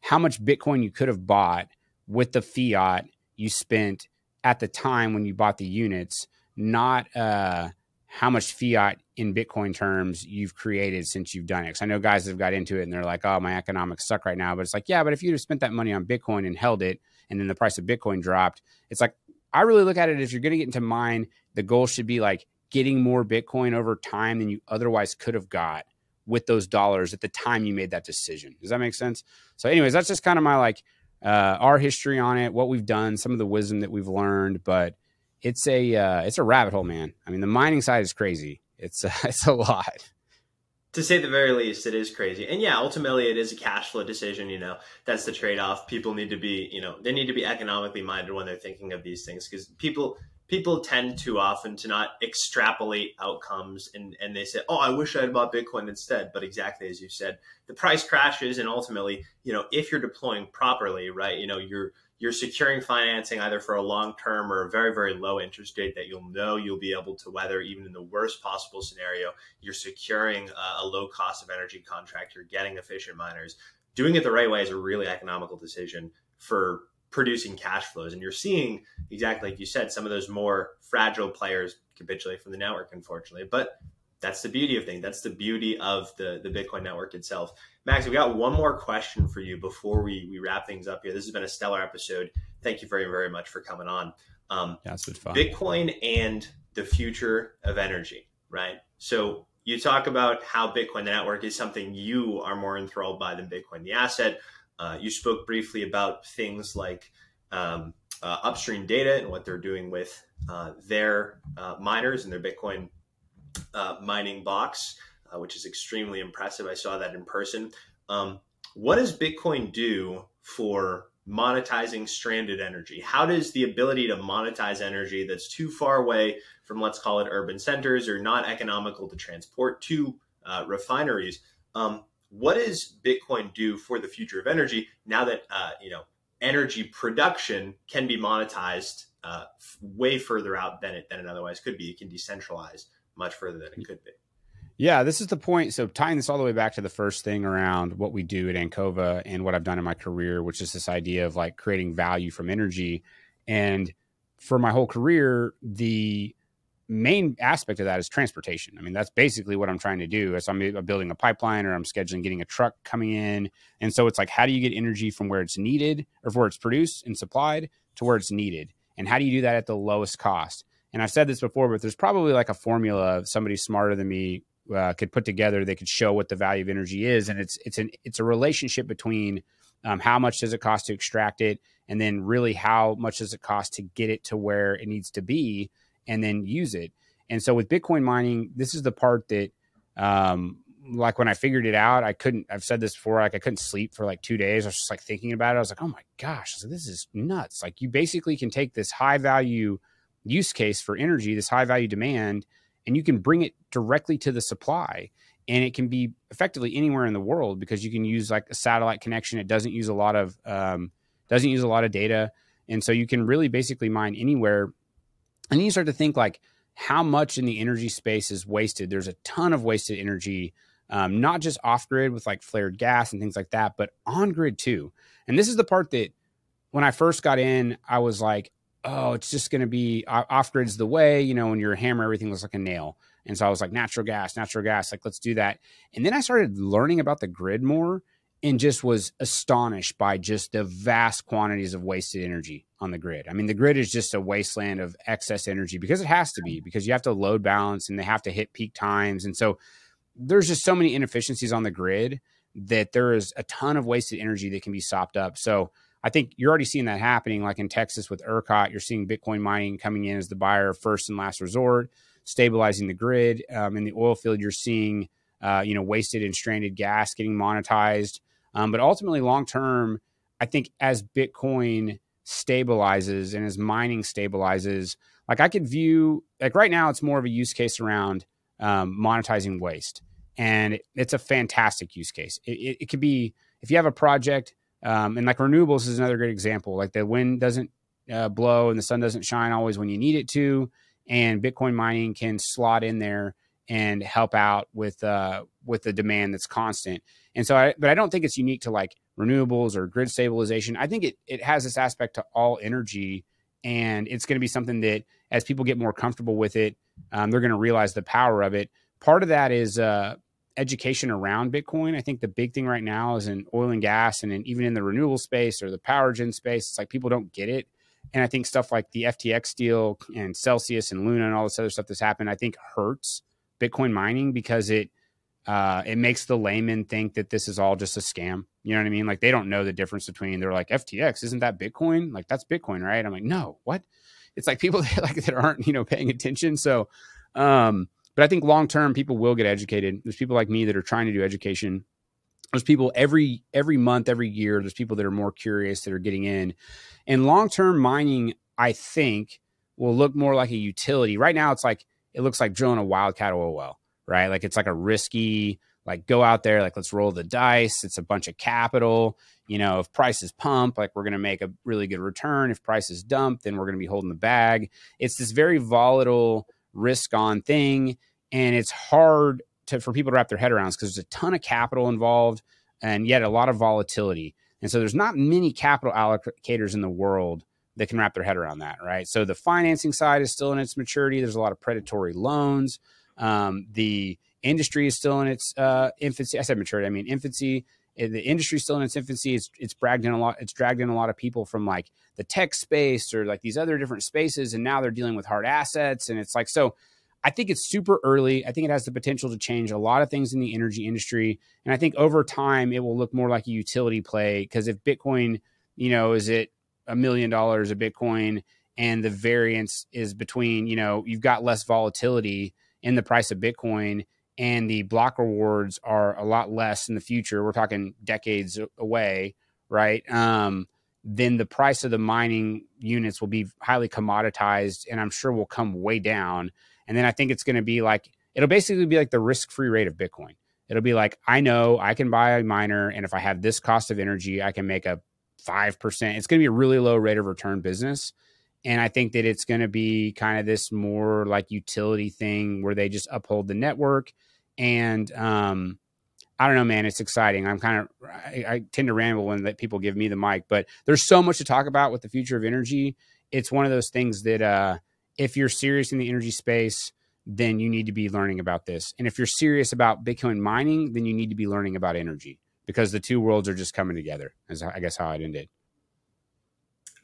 how much Bitcoin you could have bought with the fiat you spent at the time when you bought the units, not uh, how much fiat in Bitcoin terms you've created since you've done it. Because I know guys have got into it and they're like, oh, my economics suck right now. But it's like, yeah, but if you'd have spent that money on Bitcoin and held it and then the price of Bitcoin dropped, it's like, I really look at it if you're going to get into mine, the goal should be like getting more Bitcoin over time than you otherwise could have got with those dollars at the time you made that decision. Does that make sense? So, anyways, that's just kind of my like uh, our history on it, what we've done, some of the wisdom that we've learned, but it's a uh, it's a rabbit hole, man. I mean, the mining side is crazy. It's uh, it's a lot. To say the very least, it is crazy. And yeah, ultimately, it is a cash flow decision. You know, that's the trade off. People need to be, you know, they need to be economically minded when they're thinking of these things because people people tend too often to not extrapolate outcomes and, and they say, oh, I wish I had bought Bitcoin instead. But exactly as you said, the price crashes. And ultimately, you know, if you're deploying properly, right, you know, you're, you're securing financing either for a long term or a very, very low interest rate that you'll know you'll be able to weather even in the worst possible scenario. You're securing a, a low cost of energy contract. You're getting efficient miners. Doing it the right way is a really economical decision for producing cash flows. And you're seeing exactly like you said, some of those more fragile players capitulate from the network, unfortunately. But that's the beauty of things. That's the beauty of the, the Bitcoin network itself. Max, we got one more question for you before we, we wrap things up here. This has been a stellar episode. Thank you very, very much for coming on. Um, yeah, it's been fun. Bitcoin and the future of energy, right? So you talk about how Bitcoin the network is something you are more enthralled by than Bitcoin the asset. Uh, you spoke briefly about things like um, uh, upstream data and what they're doing with uh, their uh, miners and their Bitcoin uh, mining box, uh, which is extremely impressive. I saw that in person. Um, what does Bitcoin do for monetizing stranded energy? How does the ability to monetize energy that's too far away from, let's call it urban centers or not economical to transport to refineries? Um, what does Bitcoin do for the future of energy now that uh, you know energy production can be monetized uh, way further out than it than it otherwise could be? It can decentralize much further than it could be. Yeah, this is the point. So tying this all the way back to the first thing around what we do at Ancova and what I've done in my career, which is this idea of like creating value from energy. And for my whole career, the main aspect of that is transportation. I mean, that's basically what I'm trying to do. As I'm building a pipeline or I'm scheduling getting a truck coming in, and so it's like, how do you get energy from where it's needed or where it's produced and supplied to where it's needed, and how do you do that at the lowest cost? And I've said this before, but there's probably like a formula of somebody smarter than me uh, could put together. They could show what the value of energy is, and it's it's an it's a relationship between um, how much does it cost to extract it, and then really how much does it cost to get it to where it needs to be and then use it. And so with Bitcoin mining, this is the part that, um, like when I figured it out, I couldn't. I've said this before. Like I couldn't sleep for like two days. I was just like thinking about it. I was like, oh my gosh, this is nuts. Like you basically can take this high value use case for energy, this high value demand, and you can bring it directly to the supply. And it can be effectively anywhere in the world because you can use like a satellite connection. It doesn't use a lot of um, doesn't use a lot of data, and so you can really basically mine anywhere and you start to think like how much in the energy space is wasted. There's a ton of wasted energy, um, not just off grid with like flared gas and things like that, but on grid too. And this is the part that when I first got in, I was like, oh, it's just going to be off grid's the way, you know, when you're a hammer, everything looks like a nail. And so I was like, natural gas, natural gas, like let's do that. And then I started learning about the grid more. And just was astonished by just the vast quantities of wasted energy on the grid. I mean, the grid is just a wasteland of excess energy because it has to be because you have to load balance and they have to hit peak times. And so there's just so many inefficiencies on the grid that there is a ton of wasted energy that can be sopped up. So I think you're already seeing that happening, like in Texas with ERCOT. You're seeing Bitcoin mining coming in as the buyer first and last resort, stabilizing the grid. Um, in the oil field, you're seeing uh, you know wasted and stranded gas getting monetized. Um, but ultimately, long term, I think as Bitcoin stabilizes and as mining stabilizes, like I could view like right now, it's more of a use case around um, monetizing waste, and it's a fantastic use case. It, it, it could be if you have a project um, and like renewables is another great example. Like the wind doesn't uh, blow and the sun doesn't shine always when you need it to, and Bitcoin mining can slot in there and help out with uh, with the demand that's constant. And so, I, but I don't think it's unique to like renewables or grid stabilization. I think it it has this aspect to all energy, and it's going to be something that as people get more comfortable with it, um, they're going to realize the power of it. Part of that is uh, education around Bitcoin. I think the big thing right now is in oil and gas and in, even in the renewable space or the power gen space, it's like people don't get it. And I think stuff like the FTX deal and Celsius and Luna and all this other stuff that's happened, I think hurts Bitcoin mining because it uh, it makes the layman think that this is all just a scam. You know what I mean? Like they don't know the difference between they're like FTX, isn't that Bitcoin? Like that's Bitcoin, right? I'm like, no, what? It's like people that, like that aren't you know paying attention. So um, but I think long term, people will get educated. There's people like me that are trying to do education. There's people every every month, every year. There's people that are more curious that are getting in. And long term mining, I think, will look more like a utility. Right now, it's like it looks like drilling a wildcat oil well, right? Like it's like a risky, like go out there, like let's roll the dice. It's a bunch of capital. You know, if prices pump, like we're going to make a really good return. If prices dump, then we're going to be holding the bag. It's this very volatile risk on thing. And it's hard to, for people to wrap their head around because there's a ton of capital involved and yet a lot of volatility. And so there's not many capital allocators in the world that can wrap their head around that, right? So the financing side is still in its maturity. There's a lot of predatory loans. Um, the industry is still in its uh, infancy. I said maturity. I mean infancy. The industry is still in its infancy. It's it's dragged in a lot. It's dragged in a lot of people from like the tech space or like these other different spaces, and now they're dealing with hard assets. And it's like so. I think it's super early. I think it has the potential to change a lot of things in the energy industry, and I think over time it will look more like a utility play. Because if Bitcoin, you know, is it a million dollars a Bitcoin, and the variance is between, you know, you've got less volatility in the price of Bitcoin and the block rewards are a lot less in the future. We're talking decades away, right? Um, then the price of the mining units will be highly commoditized and I'm sure will come way down. And then I think it's going to be like, it'll basically be like the risk free rate of Bitcoin. It'll be like, I know I can buy a miner, and if I have this cost of energy, I can make a 5%. It's going to be a really low rate of return business. And I think that it's going to be kind of this more like utility thing where they just uphold the network. And um, I don't know, man, it's exciting. I'm kind of, I, I tend to ramble when people give me the mic, but there's so much to talk about with the future of energy. It's one of those things that uh, if you're serious in the energy space, then you need to be learning about this. And if you're serious about Bitcoin mining, then you need to be learning about energy because the two worlds are just coming together. Is I guess how it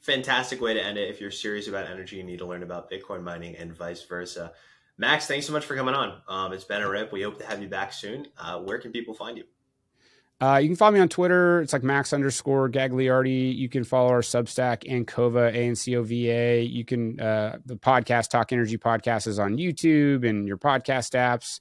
fantastic way to end it. If you're serious about energy, you need to learn about Bitcoin mining and vice versa. Max, thanks so much for coming on. Um, it's been a rip. We hope to have you back soon. Uh, where can people find you? Uh, you can follow me on Twitter. It's like Max underscore Gagliardi. You can follow our Substack Ancova, A N C O V A. You can, uh, the podcast, Talk Energy Podcast, is on YouTube and your podcast apps.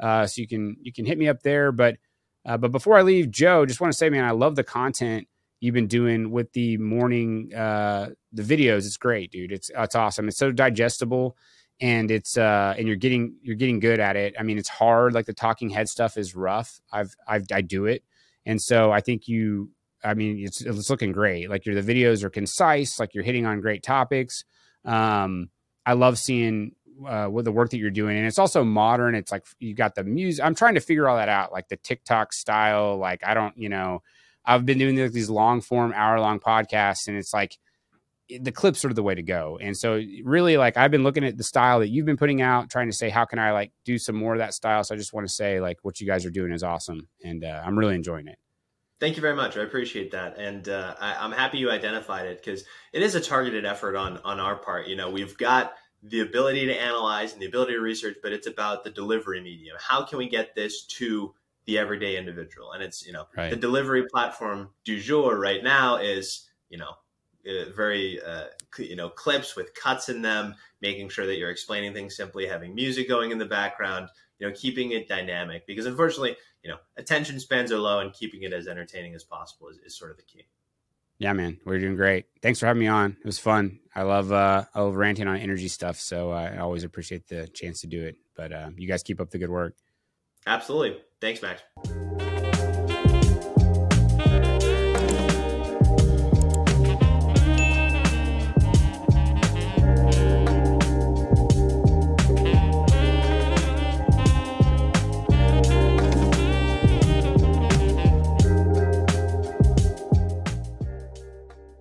Uh, so you can, you can hit me up there. But, uh, but before I leave, Joe, just want to say, man, I love the content you've been doing with the morning uh the videos it's great dude. It's it's awesome. It's so digestible and it's uh and you're getting you're getting good at it. I mean it's hard like the talking head stuff is rough. I've i've i do it. And so i think you i mean it's it's looking great. Like your the videos are concise like you're hitting on great topics. Um i love seeing uh, with the work that you're doing. And it's also modern. It's like you got the music i'm trying to figure all that out like the tiktok style. Like i don't you know I've been doing these long form, hour long podcasts, and it's like the clips are the way to go. And so, really, like I've been looking at the style that you've been putting out, trying to say, how can I like do some more of that style? So I just want to say, like, what you guys are doing is awesome, and uh, I'm really enjoying it. Thank you very much. I appreciate that, and uh, I, am happy you identified it because it is a targeted effort on on our part. You know, we've got the ability to analyze and the ability to research, but it's about the delivery medium. How can we get this to the everyday individual? And it's you know right. the delivery platform du jour right now is you know uh, very uh, you know clips with cuts in them, making sure that you're explaining things simply, having music going in the background, you know, keeping it dynamic because unfortunately you know, attention spans are low and keeping it as entertaining as possible is, is sort of the key. Yeah, man, we're doing great. Thanks for having me on. It was fun. I love uh, I love ranting on energy stuff, so I always appreciate the chance to do it. But uh, you guys keep up the good work. Absolutely. Thanks, Max.